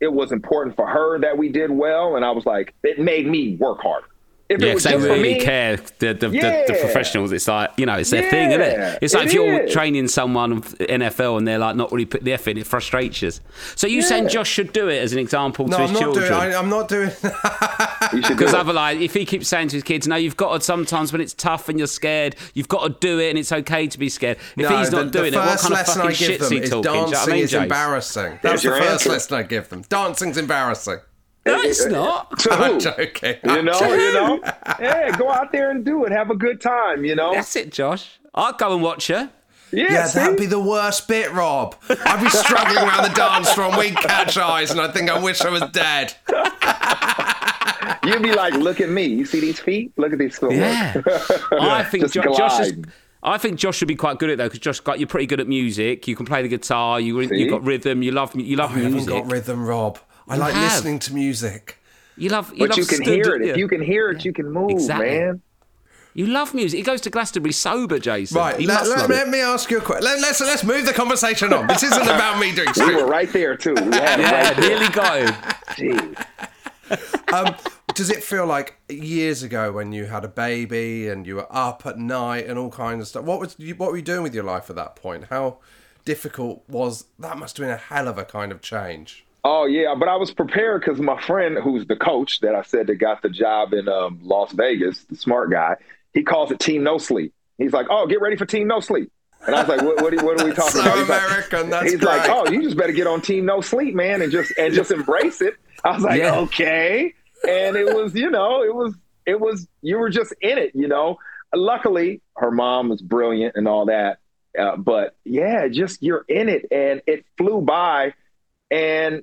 Speaker 4: it was important for her that we did well. And I was like, it made me work harder. If
Speaker 5: Yeah,
Speaker 4: it was
Speaker 5: 'cause they really
Speaker 4: me,
Speaker 5: care. The, the, the, the professionals, it's like, you know, it's their thing, isn't it? It's like
Speaker 4: it
Speaker 5: if you're
Speaker 4: is.
Speaker 5: training someone of NFL and they're like not really putting the effort in, it frustrates you. So you saying Josh should do it as an example
Speaker 2: no,
Speaker 5: to
Speaker 2: I'm
Speaker 5: his
Speaker 2: not
Speaker 5: children?
Speaker 2: doing. I, I'm not doing.
Speaker 4: you should do
Speaker 5: Because
Speaker 4: it.
Speaker 5: other like, if he keeps saying to his kids, "No, you've got to sometimes when it's tough and you're scared, you've got to do it, and it's okay to be scared." If
Speaker 2: no,
Speaker 5: he's not
Speaker 2: the,
Speaker 5: doing
Speaker 2: the
Speaker 5: it, what
Speaker 2: first
Speaker 5: kind of
Speaker 2: lesson
Speaker 5: fucking
Speaker 2: I give
Speaker 5: shit's
Speaker 2: them
Speaker 5: he
Speaker 2: is
Speaker 5: talking? Do you know I
Speaker 2: dancing
Speaker 5: mean,
Speaker 2: is
Speaker 5: Jace?
Speaker 2: embarrassing. That's the first
Speaker 4: answer.
Speaker 2: lesson I give them. Dancing's embarrassing.
Speaker 5: No, it's not.
Speaker 4: To
Speaker 2: I'm
Speaker 4: who?
Speaker 2: joking.
Speaker 4: You know,
Speaker 5: To
Speaker 4: you know. Yeah, go out there and do it. Have a good time. You know.
Speaker 5: That's it, Josh. I'll go and watch her.
Speaker 4: Yeah,
Speaker 2: Yeah, that'd be the worst bit, Rob. I'd be struggling around the dance floor and we'd catch eyes and I'd think I wish I was dead.
Speaker 4: You'd be like, look at me. You see these feet? Look at these feet.
Speaker 5: Yeah. I think jo- Josh is. I think Josh should be quite good at though, because Josh got you're pretty good at music. You can play the guitar. You
Speaker 4: See?
Speaker 5: you got rhythm. You love you love music.
Speaker 2: I haven't got rhythm, Rob. I like
Speaker 5: have.
Speaker 2: listening to music.
Speaker 5: You love. You
Speaker 4: But
Speaker 5: love
Speaker 4: you can
Speaker 5: stood-
Speaker 4: hear it.
Speaker 5: yeah.
Speaker 4: If you can hear it, you can move,
Speaker 5: Exactly.
Speaker 4: man.
Speaker 5: You love music. He goes to Glastonbury sober, Jason.
Speaker 2: Right,
Speaker 5: He
Speaker 2: let, let- let me ask you a question. Let, let's, let's move the conversation on. This isn't about me doing
Speaker 4: We were right there too. We had it
Speaker 5: Yeah,
Speaker 4: right there.
Speaker 5: nearly got him.
Speaker 4: Jeez.
Speaker 2: Um, does it feel like years ago when you had a baby and you were up at night and all kinds of stuff? What was you, what were you doing with your life at that point? How difficult was that? Must have been a hell of a kind of change.
Speaker 4: Oh yeah, but I was prepared because my friend, who's the coach that I said that got the job in um, Las Vegas, the smart guy, he calls it Team No Sleep. He's like, "Oh, get ready for Team No Sleep." And I was like, "What? What, are- what are we talking
Speaker 2: So
Speaker 4: about?" He's like-
Speaker 2: American, that's
Speaker 4: he's like, "Oh, you just better get on Team No Sleep, man, and just and just embrace it." I was like,
Speaker 5: Yeah.
Speaker 4: "Okay," and it was, you know, it was, it was, you were just in it, you know. Luckily, her mom was brilliant and all that, uh, but yeah, just you're in it, and it flew by, and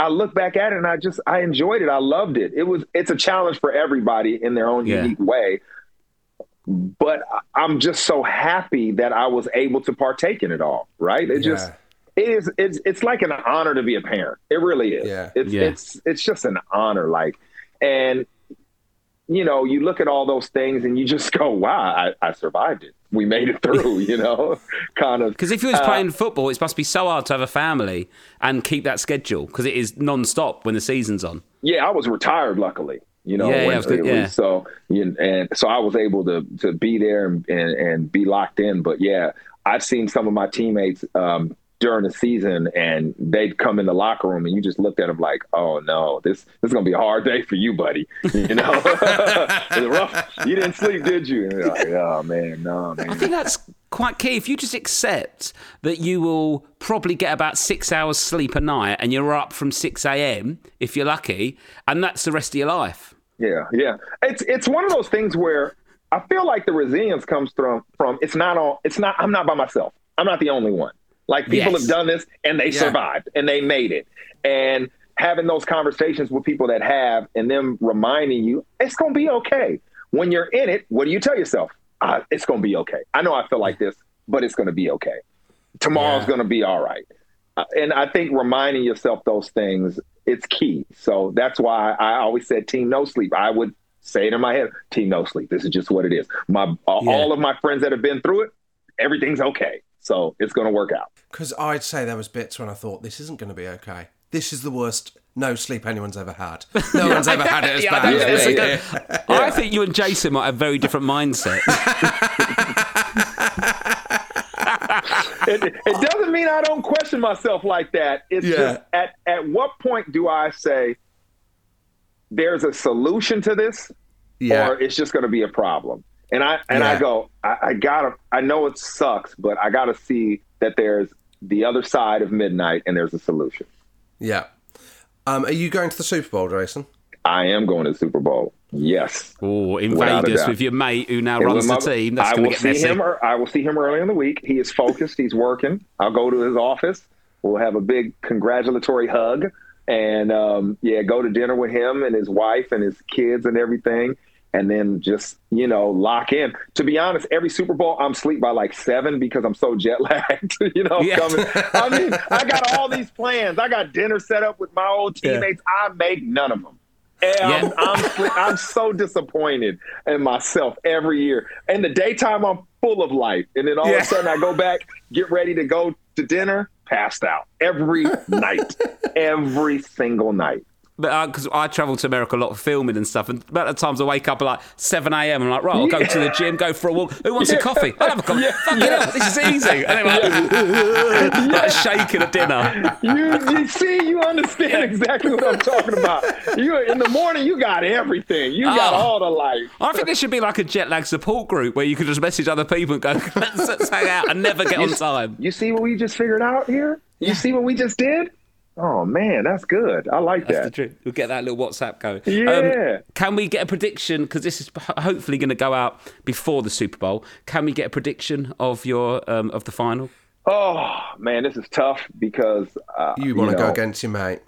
Speaker 4: I look back at it and I just I enjoyed it. I loved it. It was it's a challenge for everybody in their own
Speaker 5: Yeah.
Speaker 4: unique way. But I'm just so happy that I was able to partake in it all. Right? It just
Speaker 2: Yeah.
Speaker 4: it is it's it's like an honor to be a parent. It really is.
Speaker 2: Yeah.
Speaker 4: It's
Speaker 5: Yeah.
Speaker 4: it's it's just an honor. Like and you know, you look at all those things and you just go, wow, I, I survived it. We made it through, you know, kind of.
Speaker 5: Because if you was
Speaker 4: Uh,
Speaker 5: playing football, it must be so hard to have a family and keep that schedule because it is non-stop when the season's on.
Speaker 4: yeah, I was retired, luckily. You know,
Speaker 5: Yeah, yeah, good- yeah.
Speaker 4: so you, and so I was able to to be there and, and and be locked in. But yeah, I've seen some of my teammates um, during the season, and they'd come in the locker room, and you just looked at them like, "Oh no, this this is gonna be a hard day for you, buddy." You know, rough. you didn't sleep, did you? And like, oh man, no, man.
Speaker 5: I think that's quite key. If you just accept that you will probably get about six hours sleep a night and you're up from 6 a.m. if you're lucky, and that's the rest of your life.
Speaker 4: Yeah, yeah. It's it's one of those things where I feel like the resilience comes from from it's not all it's not I'm not by myself. I'm not the only one. Like people
Speaker 5: Yes.
Speaker 4: have done this and they
Speaker 2: Yeah.
Speaker 4: survived and they made it. And having those conversations with people that have and them reminding you it's going to be okay. When you're in it, what do you tell yourself? Uh, it's going to be okay. I know I feel like this, but it's going to be okay. Tomorrow's
Speaker 2: Yeah.
Speaker 4: going to be all right. Uh, and I think reminding yourself those things it's key. So that's why I always said team no sleep. I would say it in my head, team no sleep. This is just what it is. My uh,
Speaker 5: Yeah.
Speaker 4: all of my friends that have been through it, everything's okay. So it's going to work out.
Speaker 2: Because I'd say there was bits when I thought this isn't going to be okay. This is the worst no sleep anyone's ever had. No one's ever had it as
Speaker 5: Yeah, I
Speaker 2: bad.
Speaker 5: don't
Speaker 2: as
Speaker 5: think
Speaker 2: me.
Speaker 5: I think you and Jason might have very different mindsets.
Speaker 4: it, it doesn't mean I don't question myself like that. It's
Speaker 2: Yeah.
Speaker 4: just at at what point do I say there's a solution to this,
Speaker 2: Yeah.
Speaker 4: or it's just going to be a problem? And I and I go, I, I gotta. I know it sucks, but I gotta see that there's the other side of midnight, and there's a solution.
Speaker 2: Yeah. Um, are you going to the Super Bowl, Jason?
Speaker 4: I am going to the Super Bowl. Yes.
Speaker 5: Oh, in
Speaker 4: Without
Speaker 5: Vegas with your mate who now
Speaker 4: And
Speaker 5: runs
Speaker 4: with
Speaker 5: the team. That's
Speaker 4: I will
Speaker 5: get
Speaker 4: see
Speaker 5: messy.
Speaker 4: him. Or I will see him early in the week. He is focused. He's working. I'll go to his office. We'll have a big congratulatory hug, and um, yeah, go to dinner with him and his wife and his kids and everything, and then just you know lock in. To be honest, every Super Bowl I'm sleep by like seven because I'm so jet lagged. you know,
Speaker 5: Yeah.
Speaker 4: coming. I mean, I got all these plans. I got dinner set up with my old
Speaker 5: Yeah.
Speaker 4: teammates. I make none of them. And I'm, I'm, sli- I'm so disappointed in myself every year. In the daytime, I'm full of life. And then all of a sudden, I go back, get ready to go to dinner, passed out every night, every single night.
Speaker 5: But uh, because I travel to America a lot for filming and stuff, and about the times I wake up at like seven a.m. I'm like, right, I'll go to the gym, go for a walk. Who wants a coffee? I'll have a coffee. Fucking hell, this is easy. And then like, like shaking at dinner.
Speaker 4: You, you see, you understand exactly what I'm talking about. You in the morning, you got everything. You got
Speaker 5: Oh.
Speaker 4: all the life.
Speaker 5: I think there should be like a jet lag support group where you could just message other people and go, let's, let's hang out and never get on time.
Speaker 4: You see what we just figured out here? You see what we just did? Oh man, that's good. I like
Speaker 5: That's
Speaker 4: that.
Speaker 5: the truth. We'll get that little WhatsApp going.
Speaker 4: Yeah.
Speaker 5: Um, can we get a prediction? Because this is hopefully going to go out before the Super Bowl. Can we get a prediction of your um, of the final?
Speaker 4: Oh man, this is tough because uh,
Speaker 2: You want to go against your mate.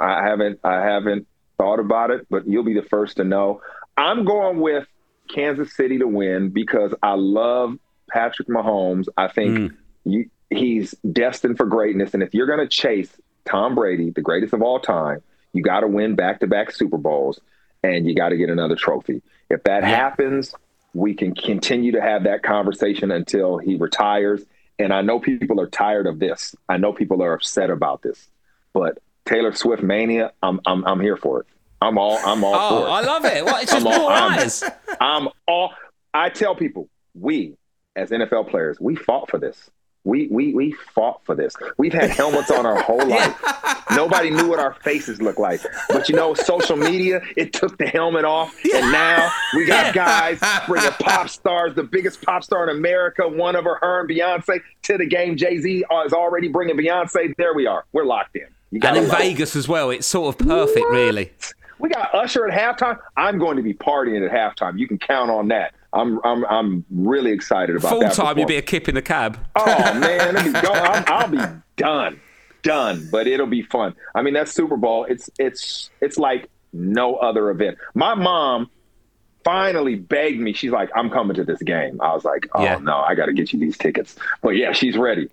Speaker 4: I haven't I haven't thought about it, but you'll be the first to know. I'm going with Kansas City to win because I love Patrick Mahomes. I think you, he's destined for greatness, and if you're going to chase Tom Brady, the greatest of all time, you got to win back-to-back Super Bowls, and you got to get another trophy. If that happens, we can continue to have that conversation until he retires. And I know people are tired of this. I know people are upset about this, but Taylor Swift mania, I'm I'm I'm here for it. I'm all I'm all
Speaker 5: Oh,
Speaker 4: for it.
Speaker 5: I love it. Well, it's just
Speaker 4: all-
Speaker 5: more
Speaker 4: I'm-
Speaker 5: eyes.
Speaker 4: I'm all. I tell people, we as NFL players, we fought for this. We we we fought for this. We've had helmets on our whole life. Nobody knew what our faces looked like. But you know, social media, it took the helmet off, and now we got guys bringing pop stars, the biggest pop star in America, one of her, her and Beyonce, to the game. Jay Z is already bringing Beyonce. There we are. We're locked in. You
Speaker 5: And in
Speaker 4: love it.
Speaker 5: Vegas as well. It's sort of perfect, really.
Speaker 4: We got Usher at halftime. I'm going to be partying at halftime. You can count on that. I'm I'm I'm really excited about
Speaker 5: Full
Speaker 4: that.
Speaker 5: time, you'd be a kip in the cab.
Speaker 4: Oh man, be go- I'm, I'll be done, done. But it'll be fun. I mean, that Super Bowl. It's it's it's like no other event. My mom finally begged me. She's like, "I'm coming to this game." I was like, "Oh
Speaker 5: Yeah.
Speaker 4: no, I got to get you these tickets." But yeah, she's ready.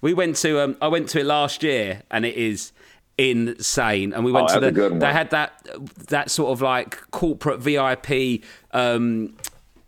Speaker 5: We went to um, I went to it last year, and it is insane. And we went
Speaker 4: Oh,
Speaker 5: to the
Speaker 4: a good one.
Speaker 5: they had that that sort of like corporate VIP um,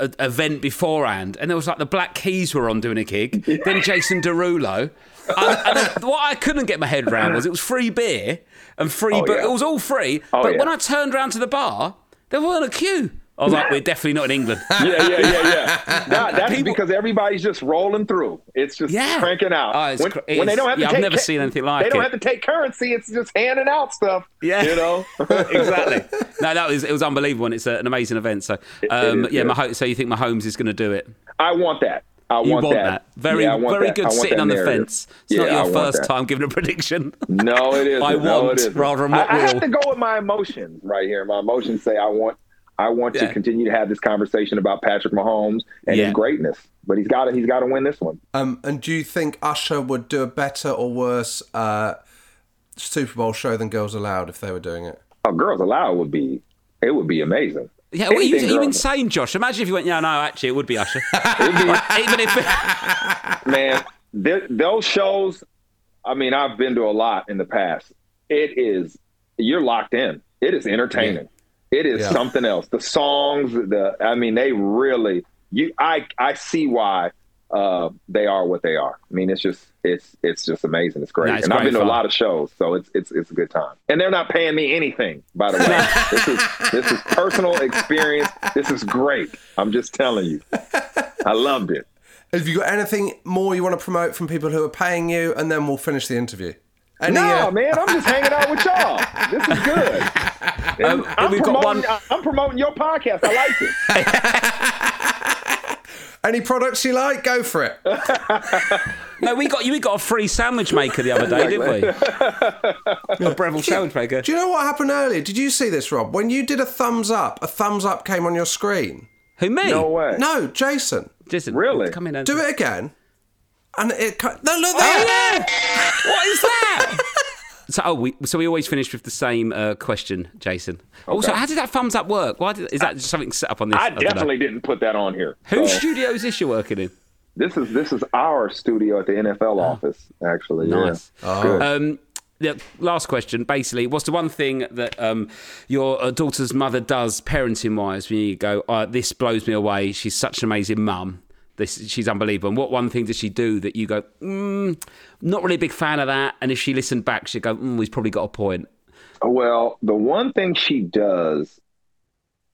Speaker 5: a- event beforehand, and there was like the Black Keys were on doing a gig, then Jason Derulo. and, and what I couldn't get my head around was it was free beer and free,
Speaker 4: Oh,
Speaker 5: but
Speaker 4: yeah.
Speaker 5: it was all free.
Speaker 4: Oh,
Speaker 5: but
Speaker 4: yeah.
Speaker 5: when I turned around to the bar, there wasn't a queue. I was like, we're definitely not in England.
Speaker 4: Yeah, yeah, yeah, yeah. That, that's
Speaker 5: People-
Speaker 4: because everybody's just rolling through. It's just
Speaker 5: Yeah.
Speaker 4: cranking out.
Speaker 5: Oh, it's
Speaker 4: when,
Speaker 5: cr-
Speaker 4: when they don't have
Speaker 5: yeah,
Speaker 4: to
Speaker 5: I've never
Speaker 4: ca-
Speaker 5: seen anything like
Speaker 4: They don't
Speaker 5: it.
Speaker 4: have to take currency. It's just handing out stuff.
Speaker 5: Yeah.
Speaker 4: you know.
Speaker 5: exactly. No, that was it was unbelievable, and it's an amazing event. So, um,
Speaker 4: is
Speaker 5: yeah, so you think Mahomes is going to do it?
Speaker 4: I want that. I want,
Speaker 5: want that? Very,
Speaker 4: Yeah,
Speaker 5: very
Speaker 4: that.
Speaker 5: good sitting on the
Speaker 4: narrative.
Speaker 5: fence. It's
Speaker 4: Yeah,
Speaker 5: not your first
Speaker 4: that.
Speaker 5: time giving a prediction.
Speaker 4: No, it isn't.
Speaker 5: I
Speaker 4: no,
Speaker 5: want rather than
Speaker 4: I,
Speaker 5: what
Speaker 4: I have
Speaker 5: will.
Speaker 4: to go with my emotions right here. My emotions say I want. I want
Speaker 5: Yeah.
Speaker 4: to continue to have this conversation about Patrick Mahomes and
Speaker 5: Yeah.
Speaker 4: his greatness, but he's got to. He's got to win this one.
Speaker 2: Um, and do you think Usher would do a better or worse uh, Super Bowl show than Girls Aloud if they were doing it?
Speaker 4: Oh, Girls Aloud would be. It would be amazing.
Speaker 5: Yeah, what are you, are you insane, Josh? Imagine if you went, yeah, no, actually, it would be Usher.
Speaker 4: Be,
Speaker 5: Even if
Speaker 4: man, th- those shows. I mean, I've been to a lot in the past. It is you're locked in. It is entertaining. It is
Speaker 2: Yeah.
Speaker 4: something else. The songs, the I mean, they really you. I I see why uh, they are what they are. I mean, it's just it's it's just amazing. It's great, and I've been to a lot of shows, so it's it's it's a good time. And they're not paying me anything, by the way. this is this is personal experience. This is great. I'm just telling you. I loved it.
Speaker 2: Have you got anything more you want to promote from people who are paying you? And then we'll finish the interview. Any,
Speaker 4: No,
Speaker 2: uh,
Speaker 4: man, I'm just hanging out with y'all. This is good.
Speaker 5: Um,
Speaker 4: I'm, promoting,
Speaker 5: one-
Speaker 4: I'm promoting your podcast. I like it.
Speaker 2: Any products you like? Go for it.
Speaker 5: no, we got you. We got a free sandwich maker the other day, didn't we? a Breville sandwich maker.
Speaker 2: Do you know what happened earlier? Did you see this, Rob? When you did a thumbs up, a thumbs up came on your screen.
Speaker 5: Who me?
Speaker 4: No way.
Speaker 2: No, Jason.
Speaker 5: Jason,
Speaker 4: Really?
Speaker 5: Come in and
Speaker 2: Do it again. And it. co- No, look
Speaker 5: Oh
Speaker 2: there.
Speaker 5: yeah! what is that? So, oh, we, so we always finish with the same uh, question, Jason. Also, how did that thumbs up work? Why did, is that just something set up on this?
Speaker 4: I
Speaker 5: don't
Speaker 4: definitely didn't put that on here.
Speaker 5: Whose
Speaker 4: So,
Speaker 5: studio is this you're working in?
Speaker 4: this is this is our studio at the NFL office, actually.
Speaker 5: Ah. Nice.
Speaker 4: Yeah. Good.
Speaker 5: Um, the last question, basically, what's the one thing that um, your uh, daughter's mother does, parenting-wise, when you go, oh, "This blows me away. She's such an amazing mum. This, she's unbelievable." And what one thing does she do that you go, mm, "Not really a big fan of that"? And if she listened back, she'd go, mm, "He's probably got a point."
Speaker 4: Well, the one thing she does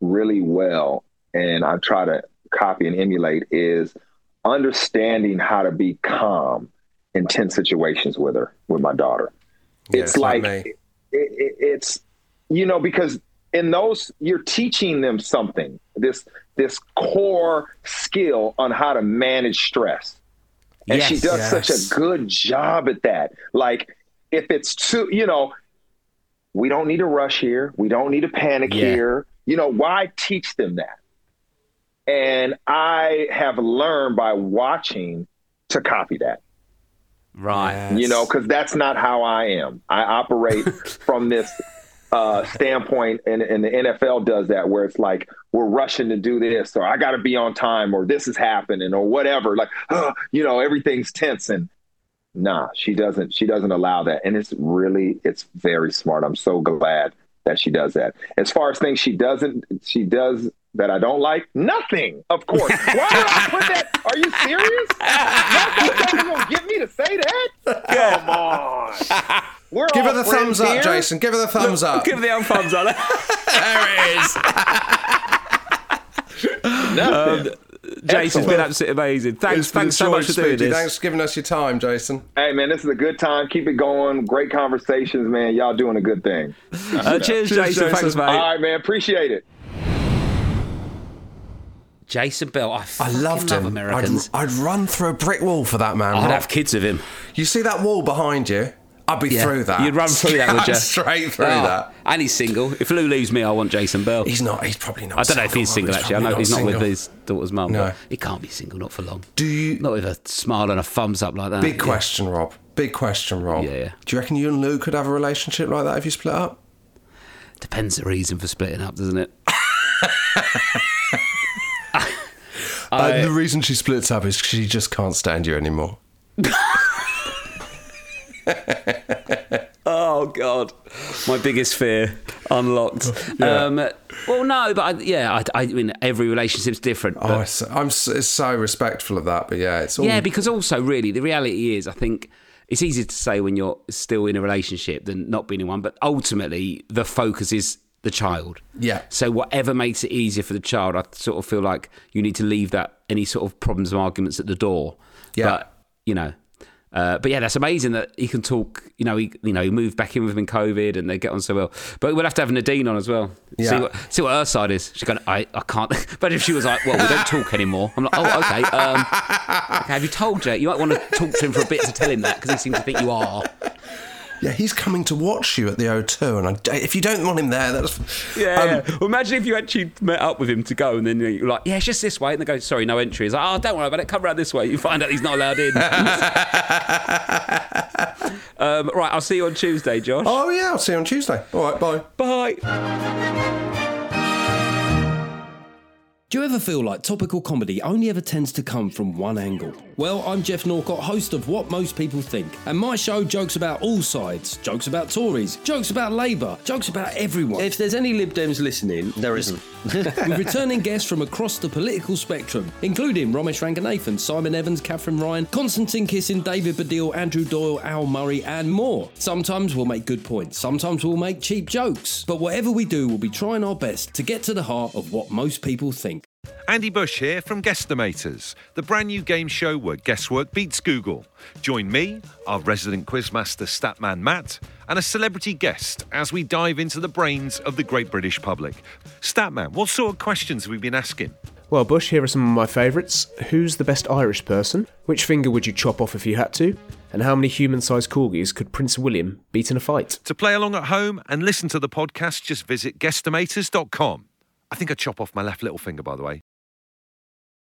Speaker 4: really well, and I try to copy and emulate, is understanding how to be calm in tense situations with her, with my daughter.
Speaker 2: Yeah,
Speaker 4: it's
Speaker 2: it's like
Speaker 4: like, it, it, it's you know because in those you're teaching them something this this core skill on how to manage stress and she
Speaker 5: Yes.
Speaker 4: does such a good job at that like if it's too, you know, we don't need to rush here. We don't need to panic
Speaker 5: Yeah.
Speaker 4: here. You know, why teach them that? And I have learned by watching to copy that.
Speaker 5: Right.
Speaker 4: You know, because that's not how I am. I operate from this uh, standpoint, and, and the NFL does that, where it's like we're rushing to do this, or I got to be on time, or this is happening, or whatever. Like, uh, you know, everything's tense, and nah, she doesn't. She doesn't allow that, and it's really, it's very smart. I'm so glad that she does that. As far as things she doesn't, she does that I don't like, nothing. Of course. Why would I put that? Are you serious? Nothing You gonna get me to say that? Come on. We're
Speaker 2: Give her the
Speaker 4: friends
Speaker 2: thumbs up,
Speaker 4: here.
Speaker 2: Jason. Give her the thumbs up.
Speaker 5: Give the old thumbs up.
Speaker 2: there it is.
Speaker 4: Nothing.
Speaker 5: Jason's been absolutely amazing. Thanks,
Speaker 2: It's
Speaker 5: thanks so much for doing this.
Speaker 2: Thanks for giving us your time, Jason.
Speaker 4: Hey man, this is a good time. Keep it going. Great conversations, man. Y'all doing a good thing.
Speaker 5: Uh, cheers, Jason. Thanks, mate.
Speaker 4: All right, man. Appreciate it.
Speaker 5: Jason Bell. I,
Speaker 2: I loved
Speaker 5: love
Speaker 2: him.
Speaker 5: Americans.
Speaker 2: I'd, I'd run through a brick wall for that man.
Speaker 5: I'd
Speaker 2: Rob.
Speaker 5: have kids with him.
Speaker 2: You see that wall behind you? I'd be
Speaker 5: Yeah.
Speaker 2: through that.
Speaker 5: You'd run through that, would you?
Speaker 2: Straight through
Speaker 5: Oh,
Speaker 2: that.
Speaker 5: And he's single. If Lou leaves me, I want Jason Bell.
Speaker 2: He's not. He's probably not.
Speaker 5: I don't know if he's single actually. I know he's not with his daughter's mum.
Speaker 2: No.
Speaker 5: He can't be single, not for long.
Speaker 2: Do you?
Speaker 5: Not with a smile and a thumbs up like that.
Speaker 2: Big
Speaker 5: Yeah.
Speaker 2: question, Rob. Big question, Rob.
Speaker 5: Yeah, yeah.
Speaker 2: Do you reckon you and Lou could have a relationship like that if you split up?
Speaker 5: Depends the reason for splitting up, doesn't it?
Speaker 2: Uh, the reason she splits up is she just can't stand you anymore.
Speaker 5: Oh God, my biggest fear unlocked. Um, well, no, but I, yeah, I, I mean, every relationship's different.
Speaker 2: Oh,
Speaker 5: but-
Speaker 2: it's, I'm so, it's so respectful of that, but yeah, it's all.
Speaker 5: yeah, because also, really, the reality is, I think it's easier to say when you're still in a relationship than not being in one. But ultimately, the focus is the child.
Speaker 2: Yeah.
Speaker 5: So whatever makes it easier for the child, I sort of feel like you need to leave that any sort of problems or arguments at the door.
Speaker 2: Yeah.
Speaker 5: But you know. Uh, but yeah, that's amazing that he can talk. You know, he you know he moved back in with him in COVID, and they get on so well. But we'll have to have Nadine on as well. See
Speaker 2: Yeah.
Speaker 5: what see what her side is. She's going, I I can't. But if she was like, well, we don't talk anymore. I'm like, oh, okay. Um, okay, have you told Jay? You might want to talk to him for a bit to tell him that because he seems to think you are.
Speaker 2: Yeah, he's coming to watch you at the O2, and I, if you don't want him there, that's
Speaker 5: Yeah.
Speaker 2: Um,
Speaker 5: Well, imagine if you actually met up with him to go, and then you're like, yeah, it's just this way, and they go, sorry, no entry. He's like, oh, don't worry about it. Come around this way. You find out he's not allowed in. um, right, I'll see you on Tuesday, Josh.
Speaker 2: Oh yeah, I'll see you on Tuesday. All right, bye.
Speaker 5: Bye.
Speaker 6: Do you ever feel like topical comedy only ever tends to come from one angle? Well, I'm Geoff Norcott, host of What Most People Think, and my show jokes about all sides. Jokes about Tories, jokes about Labour, jokes about everyone. If there's any Lib Dems listening, there isn't. With returning guests from across the political spectrum, including Romesh Ranganathan, Simon Evans, Katherine Ryan, Konstantin Kisin, David Baddiel, Andrew Doyle, Al Murray, and more. Sometimes we'll make good points, sometimes we'll make cheap jokes, but whatever we do, we'll be trying our best to get to the heart of what most people think.
Speaker 7: Andy Bush here from Guesstimators, the brand new game show where guesswork beats Google. Join me, our resident quizmaster Statman Matt, and a celebrity guest as we dive into the brains of the great British public. Statman, what sort of questions have we been asking?
Speaker 8: Well, Bush, here are some of my favourites. Who's the best Irish person? Which finger would you chop off if you had to? And how many human sized corgis could Prince William beat in a fight?
Speaker 7: To play along at home and listen to the podcast, just visit guesstimators.com. I think I chop off my left little finger, by the way.